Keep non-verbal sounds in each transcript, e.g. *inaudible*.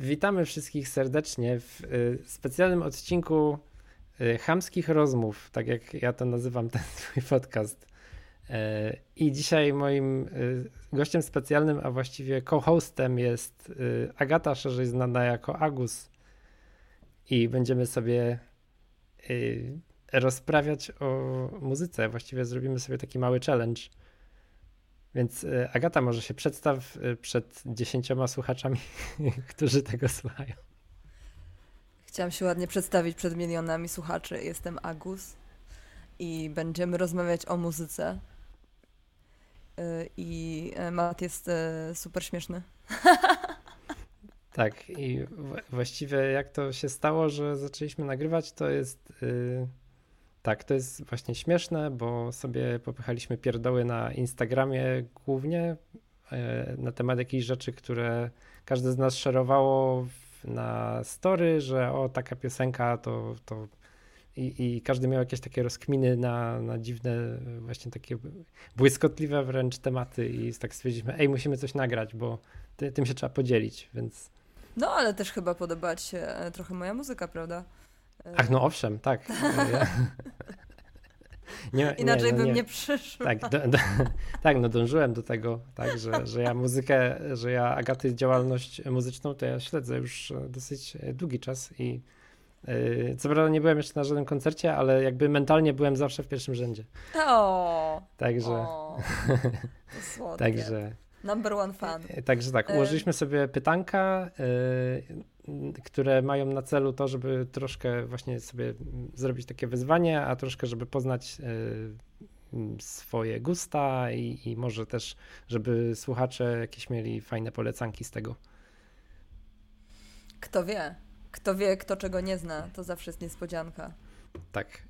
Witamy wszystkich serdecznie w y, specjalnym odcinku y, Chamskich Rozmów, tak jak ja to nazywam *laughs* ten swój podcast. Y, I dzisiaj moim gościem specjalnym, a właściwie co-hostem jest Agata, szerzej znana jako Agus. I będziemy sobie rozprawiać o muzyce. Właściwie zrobimy sobie taki mały challenge więc e, Agata, może się przedstaw e, przed dziesięcioma słuchaczami, *laughs* którzy tego słuchają. Chciałam się ładnie przedstawić przed milionami słuchaczy. Jestem Agus i będziemy rozmawiać o muzyce. E, I Mat jest super śmieszny. Tak, i właściwie jak to się stało, że zaczęliśmy nagrywać, to jest. Yy tak, to jest właśnie śmieszne, bo sobie popychaliśmy pierdoły na Instagramie głównie e, na temat jakichś rzeczy, które każdy z nas szerowało na story, że o taka piosenka to, to i, i każdy miał jakieś takie rozkminy na, na dziwne, właśnie takie błyskotliwe wręcz tematy i tak stwierdziliśmy, ej, musimy coś nagrać, bo ty, tym się trzeba podzielić, więc... No, ale też chyba podobać się e, trochę moja muzyka, prawda? Ach, no owszem, tak. *laughs* Nie, Inaczej nie, no bym nie, przyszła. Tak, do, do, tak, no dążyłem do tego, tak, że, że ja muzykę, że ja Agaty działalność muzyczną to ja śledzę już dosyć długi czas i yy, co prawda nie byłem jeszcze na żadnym koncercie, ale jakby mentalnie byłem zawsze w pierwszym rzędzie. O, Także. O, także. Number one fan. Także tak, ułożyliśmy sobie pytanka. Yy, które mają na celu to, żeby troszkę właśnie sobie zrobić takie wyzwanie, a troszkę, żeby poznać e, swoje gusta i, i może też, żeby słuchacze jakieś mieli fajne polecanki z tego. Kto wie? Kto wie, kto czego nie zna, to zawsze jest niespodzianka. Tak.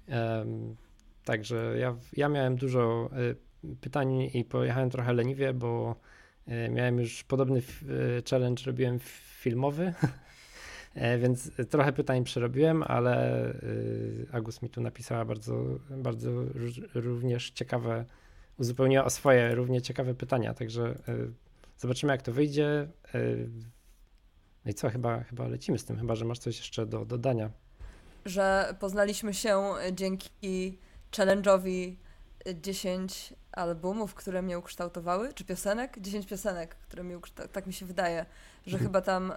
Także ja, ja miałem dużo y, pytań i pojechałem trochę leniwie, bo y, miałem już podobny challenge, robiłem filmowy E, *laughs* więc trochę pytań przerobiłem, ale y, Agus mi tu napisała bardzo, bardzo również ciekawe, uzupełniła o swoje równie ciekawe pytania, także y, zobaczymy jak to wyjdzie. Y, no i co, chyba, chyba lecimy z tym, chyba że masz coś jeszcze do dodania. Że poznaliśmy się dzięki challenge'owi 10 albumów, które mnie ukształtowały, czy piosenek? 10 piosenek, które mnie ukształtowały, tak mi się wydaje, że chyba tam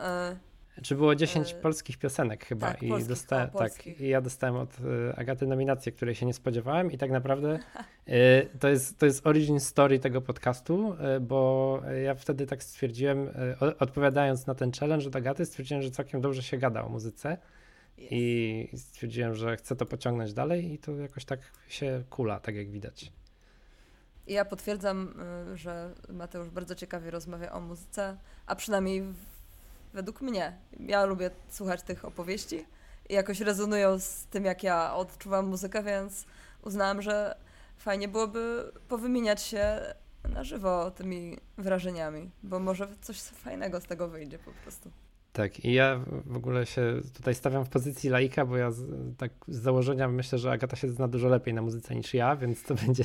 czy było 10 e... polskich piosenek chyba tak, i polskich, dostałem, tak, i ja dostałem od e, Agaty nominację, której się nie spodziewałem i tak naprawdę *laughs* e, to, jest, to jest origin story tego podcastu, bo ja wtedy tak stwierdziłem, odpowiadając na ten challenge od Agaty, stwierdziłem, że całkiem dobrze się gada o muzyce yes. i stwierdziłem, że chcę to pociągnąć dalej i to jakoś tak się kula, tak jak widać. Ja potwierdzam, że Mateusz bardzo ciekawie rozmawia o muzyce, a przynajmniej według mnie. Ja lubię słuchać tych opowieści i jakoś rezonują z tym, jak ja odczuwam muzykę, więc uznałam, że fajnie byłoby powymieniać się na żywo tymi wrażeniami, bo może coś fajnego z tego wyjdzie po prostu. Tak, i ja w ogóle się tutaj stawiam w pozycji laika, bo ja z, tak z założenia myślę, że Agata się zna dużo lepiej na muzyce niż ja, więc to *laughs* będzie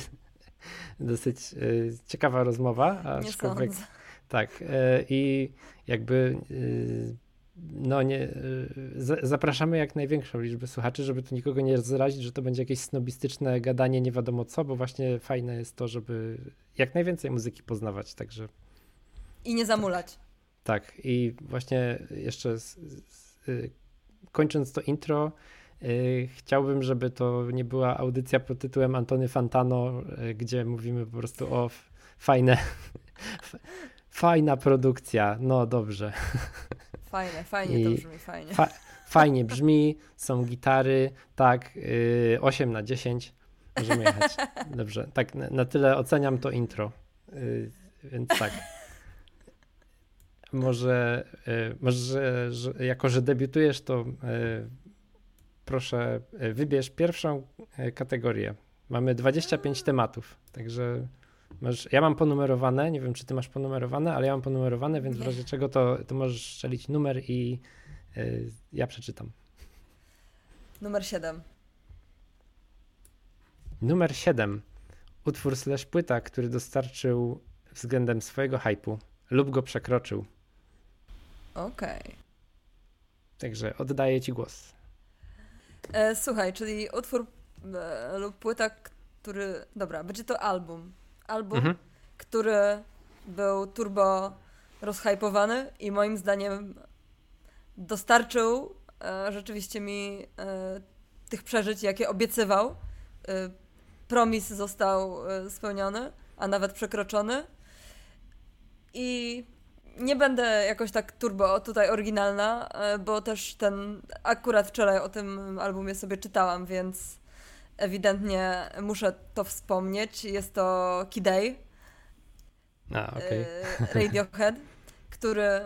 dosyć y, ciekawa rozmowa. Aczkolwiek, Nie sądzę. Tak. E, I jakby e, no nie, e, zapraszamy jak największą liczbę słuchaczy, żeby tu nikogo nie zrazić, że to będzie jakieś snobistyczne gadanie nie wiadomo co, bo właśnie fajne jest to, żeby jak najwięcej muzyki poznawać, także... I nie zamulać. Tak, tak. i właśnie jeszcze z, z, kończąc to intro, chciałbym, żeby to nie była audycja pod tytułem Antony Fantano, gdzie mówimy po prostu o fajne, *laughs* Fajna produkcja, no dobrze. Fajne, fajnie I to brzmi, fajnie. Fa fajnie brzmi, są gitary, tak, yy, 8 na 10, możemy jechać. Dobrze, tak, na, na tyle oceniam to intro, yy, więc tak. Może, yy, może że, jako, że debiutujesz, to y, proszę y, wybierz pierwszą y, kategorię. Mamy 25 tematów, także Ja mam ponumerowane, nie wiem czy ty masz ponumerowane, ale ja mam ponumerowane, więc nie. w razie czego to, to możesz strzelić numer i y, ja przeczytam. Numer 7. Numer 7. Utwór slash płyta, który dostarczył względem swojego hypu lub go przekroczył. Okej. Okay. Także oddaję ci głos. E, słuchaj, czyli utwór e, lub płyta, który. Dobra, będzie to album. Album, mhm. który był turbo rozhypowany i moim zdaniem dostarczył e, rzeczywiście mi e, tych przeżyć, jakie obiecywał. E, promis został e, spełniony, a nawet przekroczony. I nie będę jakoś tak turbo tutaj oryginalna, e, bo też ten akurat wczoraj o tym albumie sobie czytałam, więc ewidentnie muszę to wspomnieć. Jest to Kidej. A, okay. Radiohead, który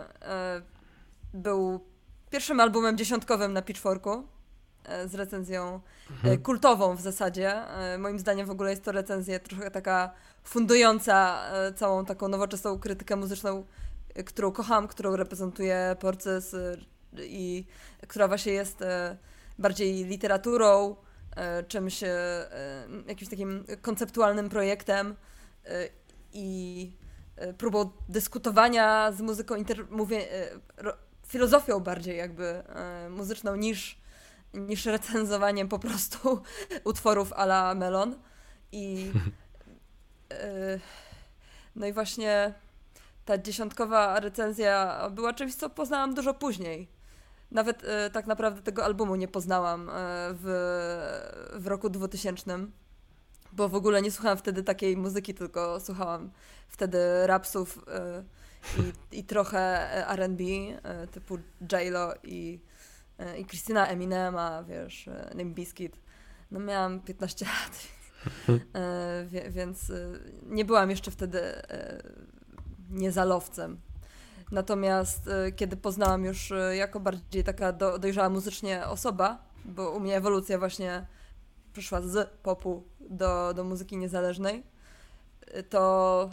był pierwszym albumem dziesiątkowym na Pitchforku e, z recenzją e, mhm. kultową w zasadzie. E, moim zdaniem w ogóle jest to recenzja trochę taka fundująca całą taką nowoczesną krytykę muzyczną, którą kocham, którą reprezentuje Porcys i która właśnie jest bardziej literaturą, czymś, jakimś takim konceptualnym projektem i próbą dyskutowania z muzyką, inter- mówię, filozofią bardziej jakby e, muzyczną niż, niż recenzowaniem po prostu *laughs* utworów a la Melon. I e, no i właśnie ta dziesiątkowa recenzja była czymś, co poznałam dużo później. Nawet e, tak naprawdę tego albumu nie poznałam w, w roku 2000, bo w ogóle nie słuchałam wtedy takiej muzyki, tylko słuchałam wtedy rapsów i, i trochę e, R&B e, typu J-Lo i, e, i Christina Eminema, wiesz, Limp Bizkit. No miałam 15 lat, *laughs* więc nie byłam jeszcze wtedy niezalowcem. Natomiast kiedy poznałam już jako bardziej taka do, dojrzała muzycznie osoba, bo u mnie ewolucja właśnie przyszła z popu do, do muzyki niezależnej, to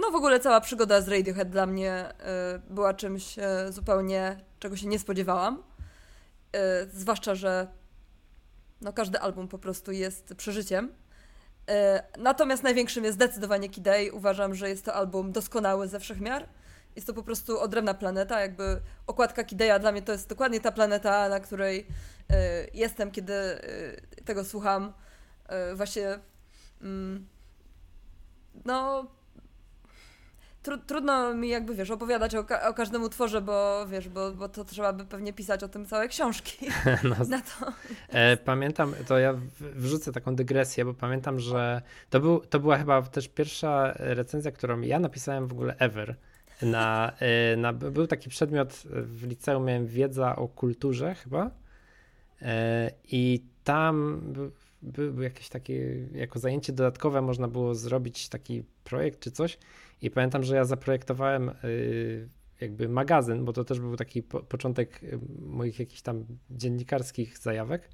no w ogóle cała przygoda z Radiohead dla mnie y, była czymś y, zupełnie, czego się nie spodziewałam. Y, zwłaszcza, że no każdy album po prostu jest przeżyciem. Natomiast największym jest zdecydowanie Kid Uważam, że jest to album doskonały ze wszechmiar. Jest to po prostu odrębna planeta, jakby okładka Kideya dla mnie to jest dokładnie ta planeta, na której jestem, kiedy tego słucham. Właśnie mm, no tru, trudno mi jakby, wiesz, opowiadać o, ka o każdym utworze, bo wiesz, bo, bo to trzeba by pewnie pisać o tym całe książki. *laughs* *laughs* No, Na to. E, pamiętam, to ja wrzucę taką dygresję, bo pamiętam, że to, był, to była chyba też pierwsza recenzja, którą ja napisałem w ogóle ever. Na, e, na, był taki przedmiot w liceum, miałem wiedza o kulturze chyba e, i tam był, był jakieś takie, jako zajęcie dodatkowe można było zrobić taki projekt czy coś i pamiętam, że ja zaprojektowałem jakby magazyn, bo to też był taki po, początek moich jakichś tam dziennikarskich zajawek.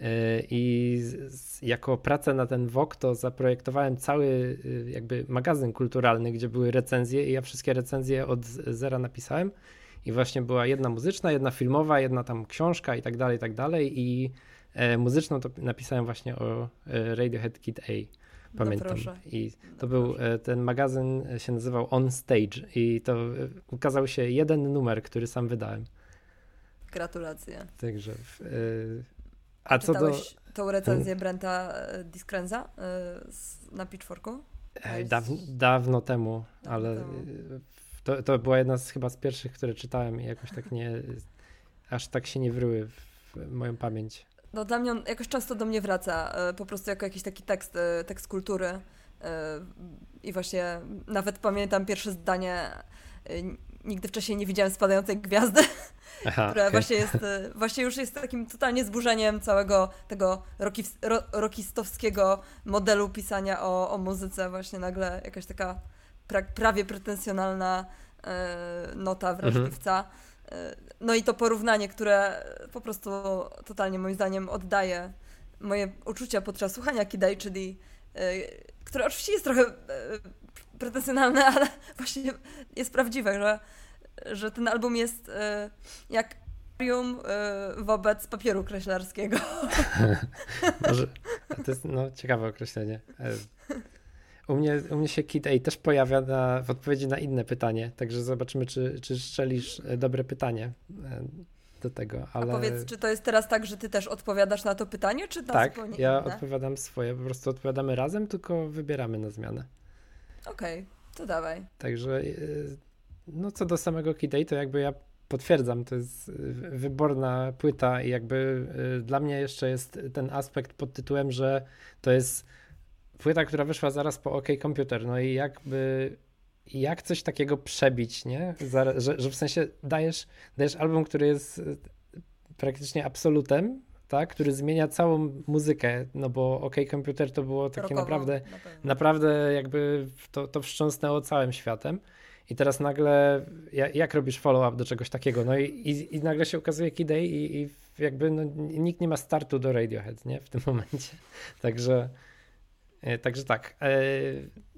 Y, I jako pracę na ten WOK to zaprojektowałem cały jakby magazyn kulturalny, gdzie były recenzje i ja wszystkie recenzje od zera napisałem. I właśnie była jedna muzyczna, jedna filmowa, jedna tam książka i tak dalej, i tak dalej. I e, muzyczną to napisałem właśnie o e, Radiohead Kid A. Pamiętam. No I to no był, ten magazyn się nazywał On Stage i to e, ukazał się jeden numer, który sam wydałem. Gratulacje. Także. A co do. tą recenzję Brenta Diskrenza yy, na Pitchforku? Daw, dawno temu, dawno ale temu. To, to była jedna z chyba z pierwszych, które czytałem i jakoś tak nie. aż tak się nie wryły w moją pamięć. No dla mnie on jakoś często do mnie wraca, e, po prostu jako jakiś taki tekst, e, tekst kultury. E, I właśnie nawet pamiętam pierwsze zdanie, nigdy wcześniej nie widziałem spadającej gwiazdy, *laughs* Aha, która okay. właśnie jest, właśnie już jest takim totalnie zburzeniem całego tego ro, rokistowskiego modelu pisania o, o muzyce, właśnie nagle jakaś taka pra, prawie pretensjonalna nota wrażliwca. Mhm no i to porównanie, które po prostu totalnie moim zdaniem oddaje moje uczucia podczas słuchania Kidai, czyli y, które oczywiście jest trochę y, pretensjonalne, *laughs* ale właśnie jest prawdziwe, że, że ten album jest y, jak wobec papieru kreślarskiego. *laughs* Może, to jest no, ciekawe określenie. E, u mnie, u mnie się Kit A też pojawia na, w odpowiedzi na inne pytanie, także zobaczymy, czy, czy strzelisz e, dobre pytanie. E, do tego. Ale... A powiedz, czy to jest teraz tak, że ty też odpowiadasz na to pytanie, czy na tak, ja odpowiadam swoje, po prostu odpowiadamy razem, tylko wybieramy na zmianę. Okej, okay, to dawaj. Także y, no co do samego Day, to jakby ja potwierdzam, to jest wyborna płyta i jakby y, dla mnie jeszcze jest ten aspekt pod tytułem, że to jest płyta, która wyszła zaraz po OK Computer, no i jakby jak coś takiego przebić, nie? Że, że w sensie dajesz, dajesz album, który jest praktycznie absolutem, tak? który zmienia całą muzykę, no bo OK Computer to było takie Rokowo, naprawdę, na naprawdę jakby to, to wstrząsnęło całym światem. I teraz nagle, jak robisz follow-up do czegoś takiego? No i, i, i nagle się okazuje Kid i, i jakby no, nikt nie ma startu do Radiohead, nie? W tym *laughs* momencie. Także, e, także tak. E,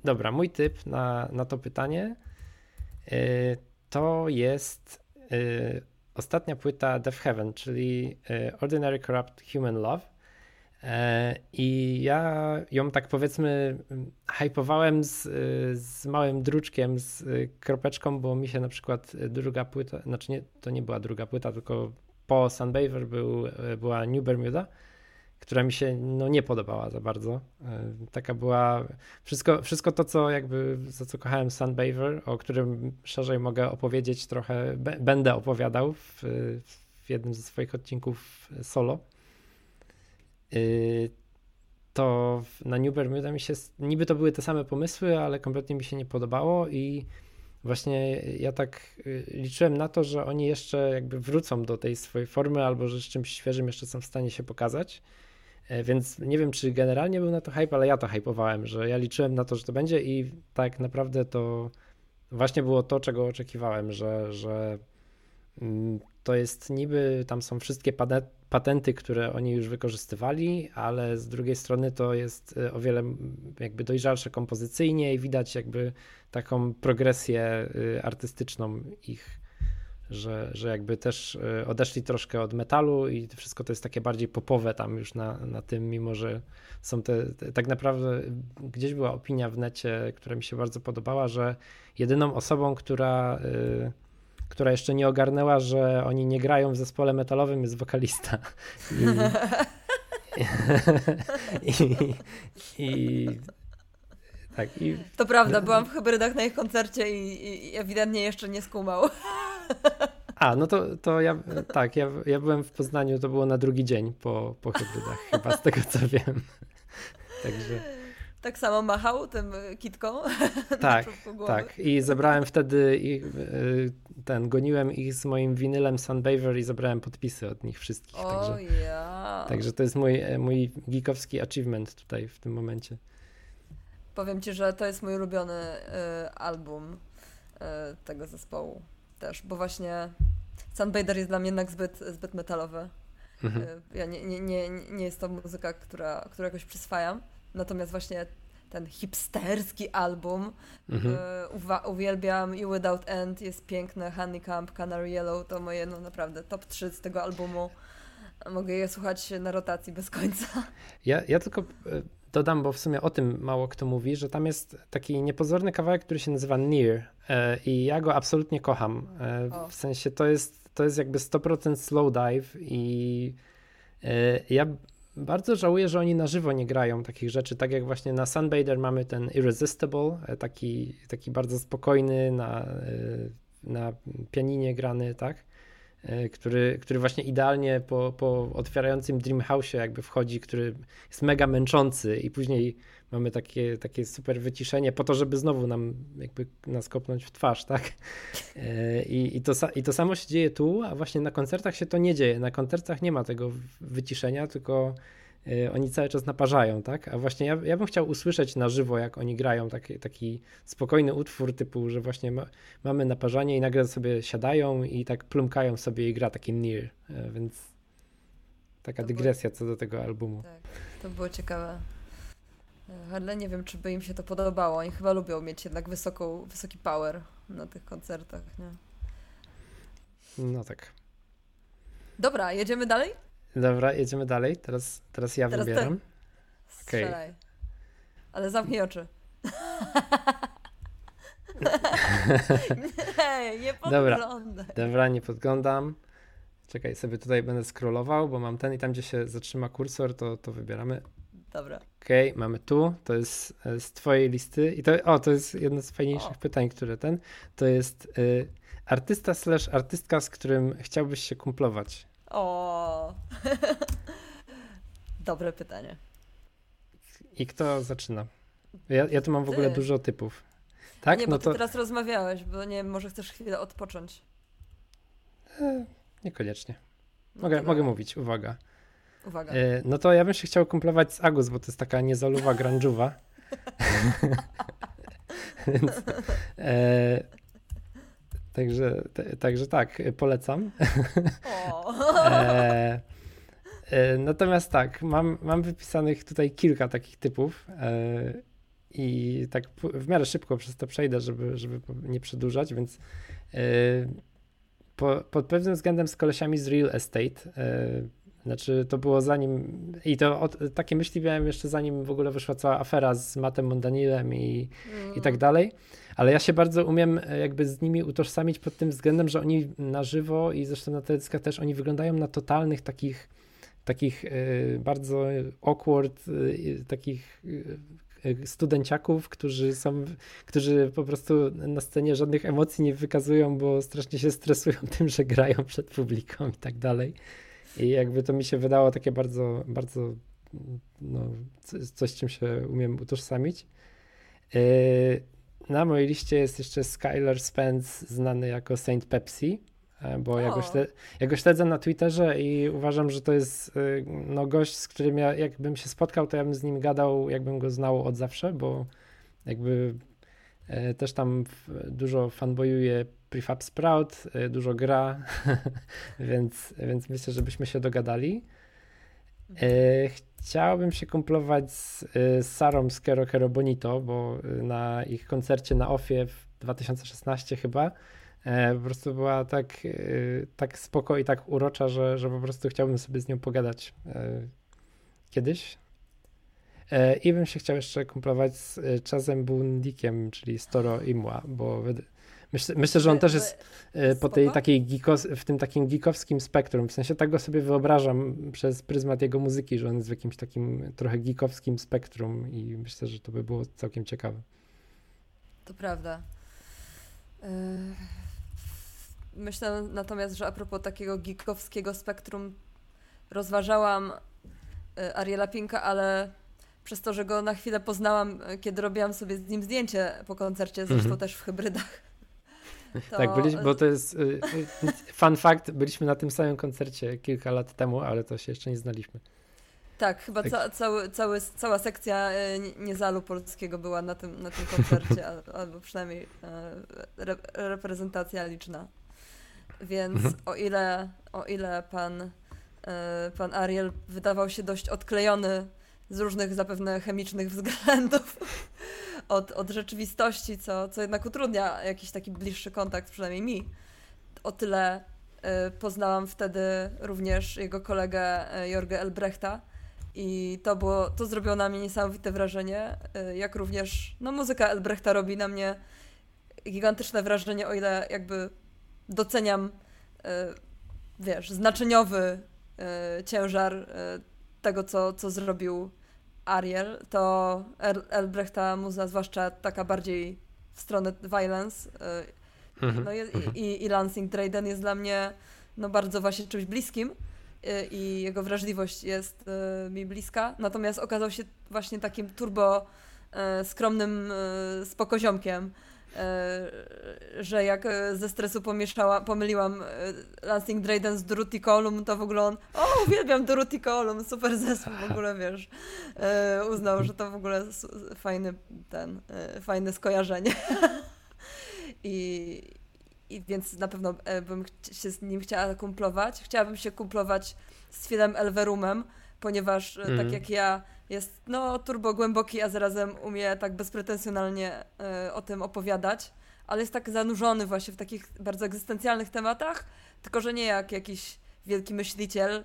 dobra, mój typ na, na to pytanie e, to jest ostatnia płyta Death Heaven, czyli Ordinary Corrupt Human Love. E, I ja ją tak powiedzmy hypowałem z, z małym druczkiem, z kropeczką, bo mi się na przykład druga płyta, znaczy nie, to nie była druga płyta, tylko po Sunbather był, była New Bermuda, która mi się no, nie podobała za bardzo. E, taka była, wszystko, wszystko to, co jakby, za co kochałem Sunbather, o którym szerzej mogę opowiedzieć trochę, będę opowiadał w, w jednym ze swoich odcinków solo Y, to na New Bermuda mi się, niby to były te same pomysły, ale kompletnie mi się nie podobało i właśnie ja tak y, liczyłem na to, że oni jeszcze jakby wrócą do tej swojej formy albo że z czymś świeżym jeszcze są w stanie się pokazać. E, więc nie wiem, czy generalnie był na to hype, ale ja to hypowałem, że ja liczyłem na to, że to będzie i tak naprawdę to właśnie było to, czego oczekiwałem, że, że mm, to jest niby, tam są wszystkie patenty, które oni już wykorzystywali, ale z drugiej strony to jest y, o wiele jakby dojrzalsze kompozycyjnie i widać jakby taką progresję y, artystyczną ich, że, że jakby też y, odeszli troszkę od metalu i wszystko to jest takie bardziej popowe tam już na, na tym, mimo że są te, te tak naprawdę gdzieś była opinia w necie, która mi się bardzo podobała, że jedyną osobą, która która jeszcze nie ogarnęła, że oni nie grają w zespole metalowym, jest wokalista. I, i, i tak, i... To prawda, byłam w hybrydach na ich koncercie i, i ewidentnie jeszcze nie skumał. *laughs* A, no to, to ja, tak, ja, ja byłem w Poznaniu, to było na drugi dzień po, po hybrydach, chyba z tego co wiem. *laughs* Także tak samo machał tym kitką. *laughs* Tak, tak. I zebrałem wtedy ich, ten, goniłem ich z moim winylem Sunbather i zebrałem podpisy od nich wszystkich. O także, ja. także to jest mój, mój geekowski achievement tutaj w tym momencie. Powiem ci, że to jest mój ulubiony y, album y, tego zespołu też, bo właśnie Sunbather jest dla mnie jednak zbyt, zbyt metalowy. Mhm. Y, ja nie, nie, nie, nie jest to muzyka, która, która jakoś przyswajam. Natomiast właśnie ten hipsterski album mhm. y, uwielbiam i Without End jest piękne, Honeycomb, Canary Yellow to moje no naprawdę top 3 z tego albumu. Mogę je słuchać na rotacji bez końca. Ja, ja tylko e, dodam, bo w sumie o tym mało kto mówi, że tam jest taki niepozorny kawałek, który się nazywa Near i ja go absolutnie kocham. W sensie to jest, to jest jakby 100% slow dive i ja bardzo żałuję, że oni na żywo nie grają takich rzeczy, tak jak właśnie na Sunbather mamy ten Irresistible, e, taki, taki bardzo spokojny, na, e, na pianinie grany, tak? E, który, który właśnie idealnie po, po otwierającym Dream House jakby wchodzi, który jest mega męczący i później mamy takie, takie super wyciszenie po to, żeby znowu nam jakby nas kopnąć w twarz, tak? I, i, to, I to samo się dzieje tu, a właśnie na koncertach się to nie dzieje. Na koncertach nie ma tego wyciszenia, tylko oni cały czas naparzają, tak? A właśnie ja, ja bym chciał usłyszeć na żywo, jak oni grają taki, taki spokojny utwór typu, że właśnie ma, mamy naparzanie i nagle sobie siadają i tak plumkają sobie i gra taki near, więc taka to dygresja było... co do tego albumu. Tak, to było ciekawe. Ale nie wiem, czy by im się to podobało. Oni chyba lubią mieć jednak wysoką, wysoki power na tych koncertach, nie? No tak. Dobra, jedziemy dalej? Dobra, jedziemy dalej. Teraz, teraz ja teraz wybieram. Okej. Okay. Ale zamknij oczy. *laughs* nie, nie podglądaj. Dobra, dobra, nie podglądam. Czekaj, sobie tutaj będę scrollował, bo mam ten i tam, gdzie się zatrzyma kursor, to, to wybieramy. Dobra. Okej, okay, mamy tu, to jest e, z twojej listy i to, o, to jest jedno z fajniejszych o. pytań, które ten, to jest y, artysta slash artystka, z którym chciałbyś się kumplować. O, *laughs* dobre pytanie. I kto zaczyna? Ja, ja tu mam w ogóle dużo typów. Tak? Nie, no bo to... teraz rozmawiałeś, bo nie wiem, może chcesz chwilę odpocząć. E, niekoniecznie. No mogę, mogę mówić, uwaga. Uwaga. E, no to ja bym się chciał kumplować z Agus, bo to jest taka niezaluwa grunge'owa. *laughs* *laughs* Więc, e, także, te, także tak, polecam. *laughs* e, e, natomiast tak, mam, mam wypisanych tutaj kilka takich typów e, i tak w miarę szybko przez to przejdę, żeby, żeby nie przedłużać, więc e, po, pod pewnym względem z kolesiami z real estate znaczy, to było zanim. I to od, takie myśli miałem jeszcze zanim w ogóle wyszła cała afera z Matem Mondanilem i, mm. i tak mm. dalej. Ale ja się bardzo umiem e, jakby z nimi utożsamić pod tym względem, że oni na żywo i zresztą na teledyskach też oni wyglądają na totalnych takich takich y, bardzo awkward, y, takich y, studenciaków, którzy są, którzy po prostu na scenie żadnych emocji nie wykazują, bo strasznie się stresują *laughs* tym, że grają przed publiką i tak dalej. I jakby to mi się wydało takie bardzo, bardzo no, coś, czym się umiem utożsamić. E, na mojej liście jest jeszcze Skylar Spence, znany jako Saint Pepsi, e, bo ja go, śledzę, ja go, śledzę na Twitterze i uważam, że to jest e, no, gość, z którym ja, jakbym się spotkał, to ja bym z nim gadał, jakbym go znał od zawsze, bo jakby też tam dużo fanboyuje Prefab Sprout, y, dużo gra, *laughs* więc, więc myślę, żebyśmy się dogadali. E, chciałbym się kumplować z, y, Sarą z Kero Kero Bonito, bo y, na ich koncercie na OFie w 2016 chyba po prostu była tak, tak spoko i tak urocza, że, że po prostu chciałbym sobie z nią pogadać kiedyś. I bym się chciał jeszcze kumplować z Chazem Bundikiem, czyli Storo Imła, bo Myślę, myślę, że on też jest e, po tej takiej geekos, w tym takim geekowskim spektrum. W sensie tak go sobie wyobrażam przez pryzmat jego muzyki, że on jest w jakimś takim trochę geekowskim spektrum i myślę, że to by było całkiem ciekawe. To prawda. E, myślę natomiast, że a propos takiego geekowskiego spektrum rozważałam e, Ariela Pinka, ale przez to, że go na chwilę poznałam, kiedy robiłam sobie z nim zdjęcie po koncercie, zresztą -hmm. też w hybrydach to... Tak, byliśmy, bo to jest y, y, fun fact, byliśmy na tym samym koncercie kilka lat temu, ale to się jeszcze nie znaliśmy. Tak, chyba tak. Ca cały, cały, cała sekcja y, Niezalu Polskiego była na tym, na tym koncercie, *laughs* albo przynajmniej re reprezentacja liczna. Więc mhm. o ile, o ile pan, pan Ariel wydawał się dość odklejony z różnych zapewne chemicznych względów od, od rzeczywistości, co, co jednak utrudnia jakiś taki bliższy kontakt, przynajmniej mi. O tyle y, poznałam wtedy również jego kolegę y, Jorgę Elbrechta i to było, to zrobiło na mnie niesamowite wrażenie, y, jak również no, muzyka Elbrechta robi na mnie gigantyczne wrażenie, o ile jakby doceniam, wiesz, znaczeniowy ciężar tego, co, co zrobił Ariel, to El Elbrechta muza, zwłaszcza taka bardziej w stronę violence, y, mhm, no i, mhm. i, i Lansing Drayden jest dla mnie no, bardzo właśnie czymś bliskim y, i jego wrażliwość jest y, mi bliska, natomiast okazał się właśnie takim turbo skromnym spokoziomkiem, że jak e, ze stresu pomieszała, pomyliłam e, Lansing Drayden z Column, to w ogóle on, o uwielbiam Column, super zespół, w ogóle wiesz, uznał, że to w ogóle fajny ten, fajne skojarzenie. *laughs* I, I więc na pewno bym się z nim chciała kumplować. Chciałabym się kumplować z Philem Elverumem, ponieważ mm. tak mhm. jak ja jest no turbo głęboki, a zarazem umie tak bezpretensjonalnie y, o tym opowiadać, ale jest tak zanurzony właśnie w takich bardzo egzystencjalnych tematach, tylko że nie jak jakiś wielki myśliciel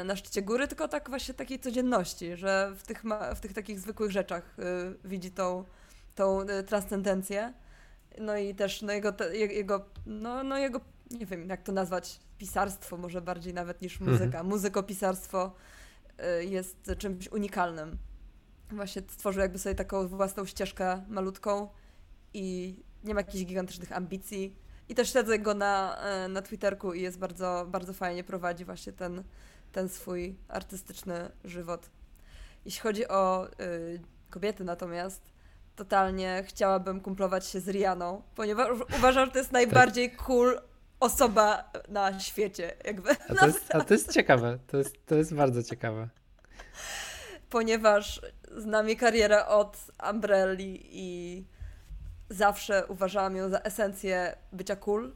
y, na szczycie góry, tylko tak właśnie takiej codzienności, że w tych, w tych takich zwykłych rzeczach y, widzi tą, tą transcendencję. No i też no jego, te, jego, no, no jego nie wiem jak to nazwać, pisarstwo może bardziej nawet niż muzyka. Mhm. Muzykopisarstwo jest czymś unikalnym. Właśnie stworzył jakby sobie taką własną ścieżkę malutką i nie ma jakichś gigantycznych ambicji. I też śledzę go na, e, na Twitterku i jest bardzo, bardzo fajnie prowadzi właśnie ten, ten swój artystyczny żywot. Jeśli chodzi o y, kobiety natomiast, totalnie chciałabym kumplować się z Rianą, ponieważ uważam, że to jest najbardziej cool osoba na świecie. Jakby. A to jest, a to jest ciekawe, to jest, to jest bardzo ciekawe. Ponieważ znam jej karierę od Umbrelli i zawsze uważałam ją za esencję bycia cool.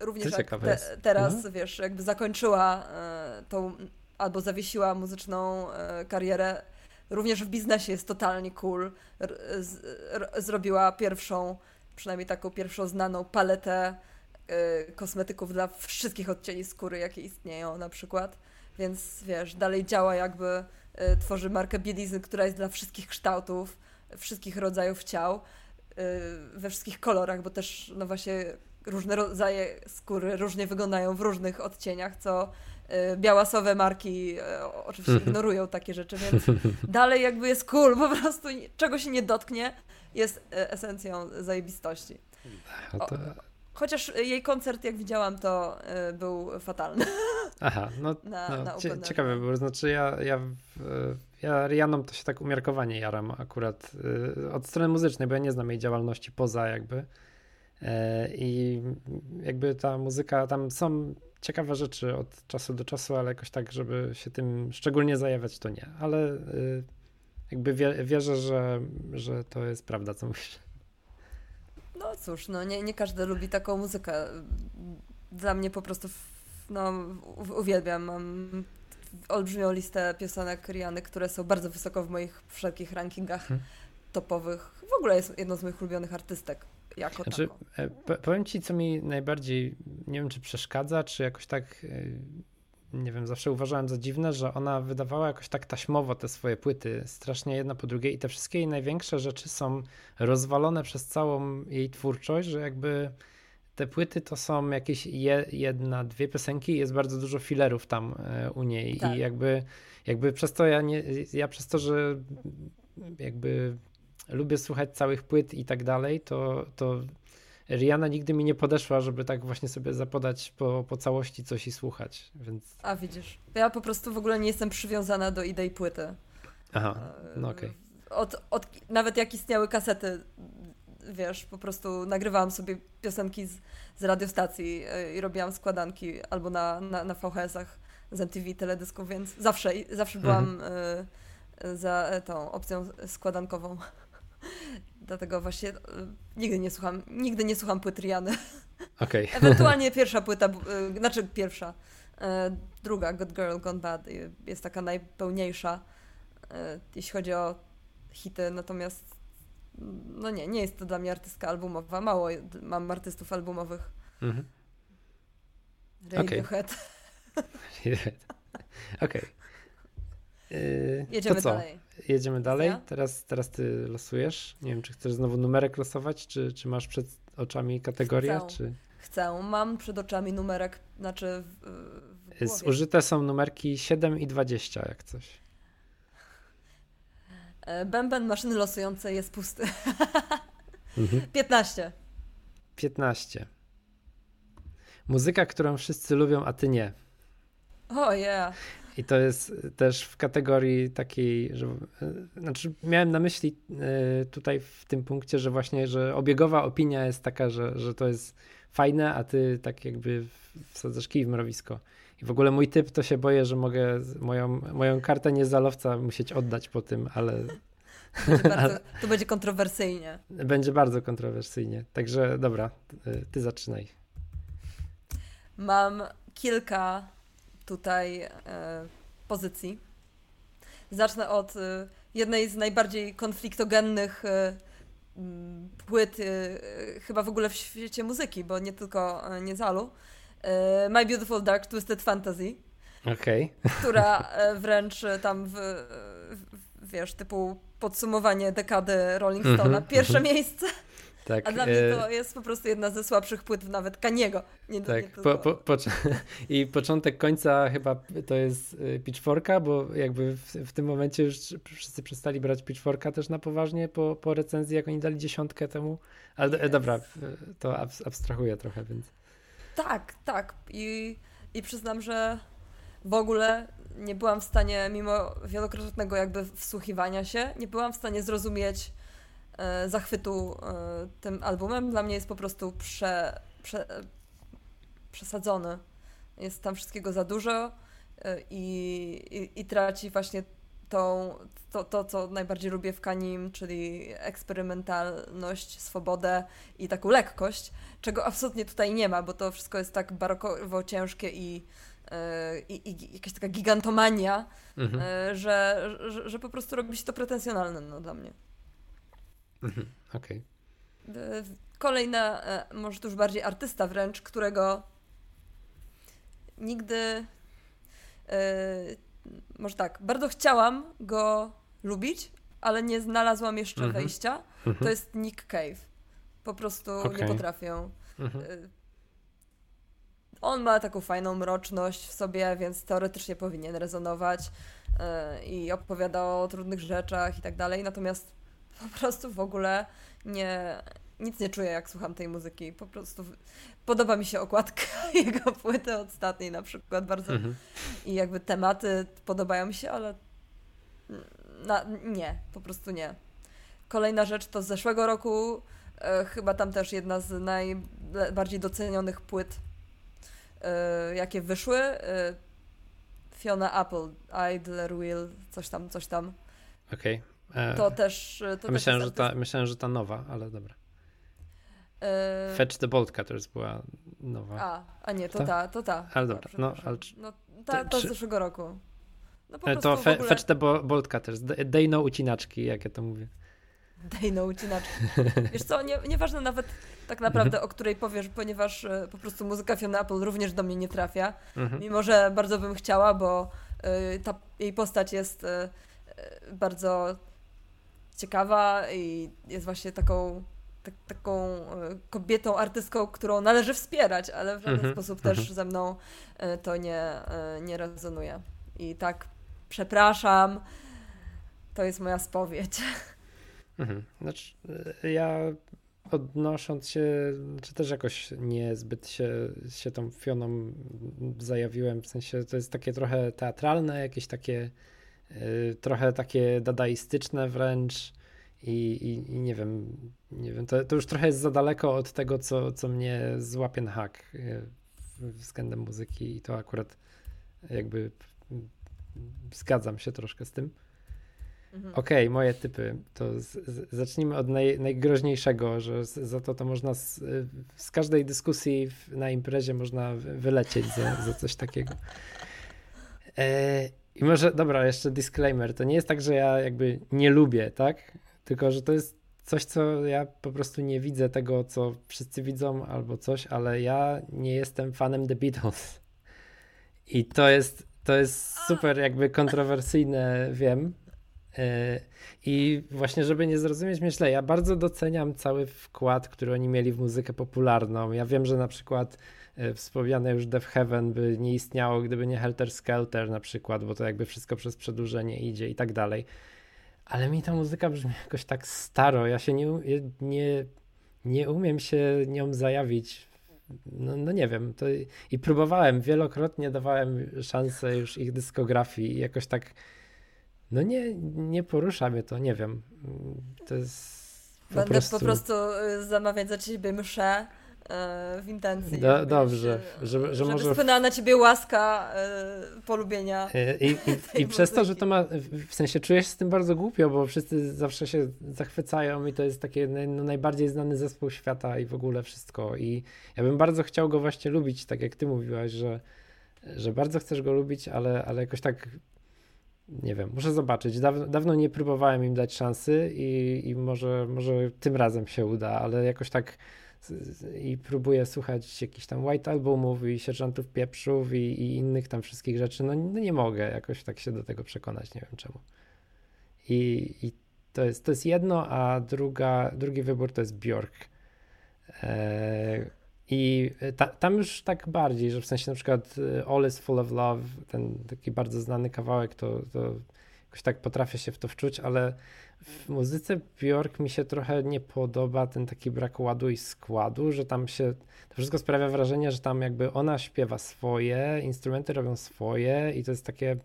Również te, teraz, no. wiesz, jakby zakończyła e, tą, albo zawiesiła muzyczną e, karierę, również w biznesie jest totalnie cool. Z, r, zrobiła pierwszą, przynajmniej taką pierwszą znaną paletę kosmetyków dla wszystkich odcieni skóry, jakie istnieją na przykład. Więc wiesz, dalej działa jakby, e, tworzy markę bielizny, która jest dla wszystkich kształtów, wszystkich rodzajów ciał Y, we wszystkich kolorach, bo też no właśnie różne rodzaje skóry różnie wyglądają w różnych odcieniach, co y, białasowe marki y, oczywiście mhm. ignorują takie rzeczy, więc dalej jakby jest cool, po prostu czego się nie dotknie, jest esencją zajebistości. O, chociaż jej koncert, jak widziałam, to był fatalny. *laughs* Aha, no, na, no na ciekawe, bo znaczy ja, ja ja Rianą to się tak umiarkowanie jaram akurat y, od strony muzycznej, bo ja nie znam jej działalności poza jakby. E, I jakby ta muzyka, tam są ciekawe rzeczy od czasu do czasu, ale jakoś tak, żeby się tym szczególnie zajawiać, to nie. Ale jakby wierzę, że, że to jest prawda, co mówisz. No cóż, no nie, nie każdy lubi taką muzykę. Dla mnie po prostu no, uwielbiam. Mam olbrzymią listę piosenek Riany, które są bardzo wysoko w moich wszelkich rankingach hmm. topowych. W ogóle jest jedną z moich ulubionych artystek. Jako znaczy, e, powiem ci, co mi najbardziej, nie wiem, czy przeszkadza, czy jakoś tak, e, nie wiem, zawsze uważałem za dziwne, że ona wydawała jakoś tak taśmowo te swoje płyty, strasznie jedna po drugiej i te wszystkie jej największe rzeczy są rozwalone przez całą jej twórczość, że jakby te płyty to są jakieś je, jedna, dwie piosenki jest bardzo dużo filerów tam e, u niej tak. i jakby, jakby przez to ja nie, ja przez to, że jakby lubię słuchać całych płyt i tak dalej, to, to Rihanna nigdy mi nie podeszła, żeby tak właśnie sobie zapodać po, po całości coś i słuchać, więc... A widzisz, ja po prostu w ogóle nie jestem przywiązana do idei płyty. Aha, no okej. Okay. Od, od, nawet jak istniały kasety wiesz, po prostu nagrywałam sobie piosenki z, z radiostacji e, i robiłam składanki albo na, na, na VHS-ach z MTV teledysków, więc zawsze, zawsze byłam mhm. y, za tą opcją składankową. Dlatego właśnie y, nigdy nie słucham, nigdy nie słucham płyt Riany. *laughs* Okay. Ewentualnie *laughs* pierwsza płyta, y, znaczy pierwsza, druga, Good Girl Gone Bad jest taka najpełniejsza, jeśli chodzi o hity, natomiast no nie, nie jest to dla mnie artystka albumowa. Mało mam artystów albumowych. Mhm. Radiohead. Okay. Okej. *laughs* Okay. Yy, Jedziemy dalej. Jedziemy dalej. Teraz, teraz ty losujesz. Nie wiem, czy chcesz znowu numerek losować, czy, czy masz przed oczami kategorię? Chcę. Czy... Chcę. Mam przed oczami numerek, znaczy w, w Zużyte są numerki 7 i 20, jak coś. E, bęben maszyny losującej jest pusty. *laughs* Mhm. 15. 15. Muzyka, którą wszyscy lubią, a ty nie. O oh, yeah. I to jest też w kategorii takiej, że e, znaczy miałem na myśli e, tutaj w tym punkcie, że właśnie, że obiegowa opinia jest taka, że, że to jest fajne, a ty tak jakby wsadzasz kij w mrowisko. I w ogóle mój typ to się boję, że mogę moją, moją kartę niezalowca musieć oddać po tym, ale. *laughs* Będzie bardzo, to będzie kontrowersyjnie. Będzie bardzo kontrowersyjnie. Także dobra, ty zaczynaj. Mam kilka tutaj e, pozycji. Zacznę od e, jednej z najbardziej konfliktogennych e, płyt chyba w ogóle w świecie muzyki, bo nie tylko Niezalu. My Beautiful Dark Twisted Fantasy. Okay. Która *laughs* wręcz tam w, w, wiesz, typu podsumowanie dekady Rolling Stone'a, -hmm, pierwsze -hmm. miejsce. Tak, a dla mnie to jest po prostu jedna ze słabszych płyt nawet Kaniego. Nie, tak, nie po, po, po, *laughs* i początek końca chyba to jest y, Pitchforka, bo jakby w, w, tym momencie już wszyscy przestali brać Pitchforka też na poważnie po, po recenzji, jak oni dali dziesiątkę temu. Ale yes. dobra, to abstrahuję trochę, więc... Tak, tak. I, I przyznam, że w ogóle nie byłam w stanie, mimo wielokrotnego jakby wsłuchiwania się, nie byłam w stanie zrozumieć e, zachwytu e, tym albumem. Dla mnie jest po prostu prze, prze, przesadzony. Jest tam wszystkiego za dużo e, i, i, i traci właśnie tą, to, to, co najbardziej lubię w Kanim, czyli eksperymentalność, swobodę i taką lekkość, czego absolutnie tutaj nie ma, bo to wszystko jest tak barokowo ciężkie i, e, i, i jakaś taka gigantomania, mhm. E, że, że, że, po prostu robi się to pretensjonalne no, dla mnie. Mhm. Okej. Okay. Kolejna, może to już bardziej artysta wręcz, którego nigdy może tak, bardzo chciałam go lubić, ale nie znalazłam jeszcze mhm. wejścia. To mhm. jest Nick Cave. Po prostu okay. nie potrafię. Mhm. Y, on ma taką fajną mroczność w sobie, więc teoretycznie powinien rezonować i opowiada o trudnych rzeczach i tak dalej. Natomiast po prostu w ogóle nie, nic nie czuję, jak słucham tej muzyki. Po prostu podoba mi się okładka *laughs* jego płyty ostatniej na przykład bardzo. Mhm. I jakby tematy podobają mi się, ale na, nie, po prostu nie. Kolejna rzecz to z zeszłego roku, e, chyba tam też jedna z najbardziej docenionych płyt, e, jakie wyszły. E, Fiona Apple, Idler Will, coś tam, coś tam. Okej. Okay. To też. To myślałem, że ta, myślałem, że ta nowa, ale dobra. Yy... Fetch the Bolt Cutters była nowa. A, a nie, to ta, ta to ta. Ale dobra, no, ale... no ta, ta z zeszłego roku. No po to fe, ogóle... Fetch the Bolt Cutters, dej no ucinaczki, jak ja to mówię. Dej no ucinaczki. *laughs* Wiesz co, nie, nieważne nawet tak naprawdę, mhm. o której powiesz, ponieważ po prostu muzyka Fiona Apple również do mnie nie trafia, mhm. mimo że bardzo bym chciała, bo y, ta jej postać jest y, bardzo ciekawa i jest właśnie taką tak, taką e, kobietą, artystką, którą należy wspierać, ale w żaden mm -hmm, sposób mm -hmm. też ze mną e, to nie, e, nie rezonuje. I tak, przepraszam, to jest moja spowiedź. *laughs* Mhm. Znaczy, ja odnosząc się, czy też jakoś niezbyt się, się tą Fioną zajawiłem, w sensie to jest takie trochę teatralne, jakieś takie trochę takie dadaistyczne wręcz, i, i, i, nie wiem, nie wiem to, to, już trochę jest za daleko od tego, co, co mnie złapie na hak e, względem muzyki i to akurat jakby zgadzam się troszkę z tym. Mhm. Okej, okay, moje typy. To z, z, zacznijmy od naj, najgroźniejszego, że z, za to to można z, z każdej dyskusji w, na imprezie można wylecieć za, za coś takiego. E, I może, dobra, jeszcze disclaimer. To nie jest tak, że ja jakby nie lubię, tak? Tylko, że to jest coś, co ja po prostu nie widzę tego, co wszyscy widzą albo coś, ale ja nie jestem fanem The Beatles. I to jest, to jest super jakby kontrowersyjne, wiem. E, I właśnie, żeby nie zrozumieć, myślę, ja bardzo doceniam cały wkład, który oni mieli w muzykę popularną. Ja wiem, że na przykład wspomniane już Death Heaven by nie istniało, gdyby nie Helter Skelter na przykład, bo to jakby wszystko przez przedłużenie idzie i tak dalej ale mi ta muzyka brzmi jakoś tak staro. Ja się nie, nie, nie umiem się nią zajawić. No, no nie wiem. To, I próbowałem, wielokrotnie dawałem szansę już ich dyskografii i jakoś tak. No nie, nie porusza mnie to, nie wiem. To jest. Po Będę prostu... po prostu y, zamawiać za ciebie mszę E, w intencji. Do, dobrze, żeby, że może... spłynęła na ciebie łaska e, polubienia. E, I, i, *laughs* i przez to, że to ma, w sensie czuję się z tym bardzo głupio, bo wszyscy zawsze się zachwycają i to jest takie no, najbardziej znany zespół świata i w ogóle wszystko i ja bym bardzo chciał go właśnie lubić, tak jak ty mówiłaś, że, że bardzo chcesz go lubić, ale, ale jakoś tak nie wiem, muszę zobaczyć. Dawno, dawno nie próbowałem im dać szansy i, i może, może tym razem się uda, ale jakoś tak i próbuję słuchać jakichś tam White Albumów i Sierżantów Pieprzów i, i innych tam wszystkich rzeczy, no, no, nie mogę jakoś tak się do tego przekonać, nie wiem czemu. I, i to, jest, to jest jedno, a druga, drugi wybór to jest Bjork. E, I ta, tam już tak bardziej, że w sensie na przykład e, All is Full of Love, ten taki bardzo znany kawałek, to, to jakoś tak potrafię się w to wczuć, ale w muzyce Bjork mi się trochę nie podoba ten taki brak ładu i składu, że tam się to wszystko sprawia wrażenie, że tam jakby ona śpiewa swoje, instrumenty robią swoje i to jest takie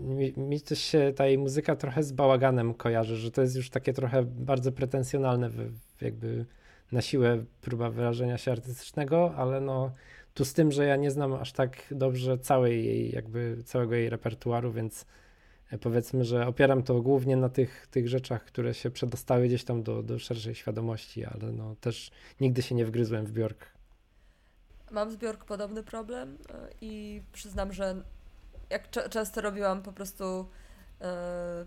mi, mi też się ta jej muzyka trochę z bałaganem kojarzy, że to jest już takie trochę bardzo pretensjonalne, jakby na siłę próba wyrażenia się artystycznego, ale no tu z tym, że ja nie znam aż tak dobrze całej jej, jakby całego jej repertuaru, więc powiedzmy, że opieram to głównie na tych, tych rzeczach, które się przedostały gdzieś tam do, do szerszej świadomości, ale no też nigdy się nie wgryzłem w Bjork. Mam z Bjork podobny problem e, i przyznam, że jak często robiłam po prostu e,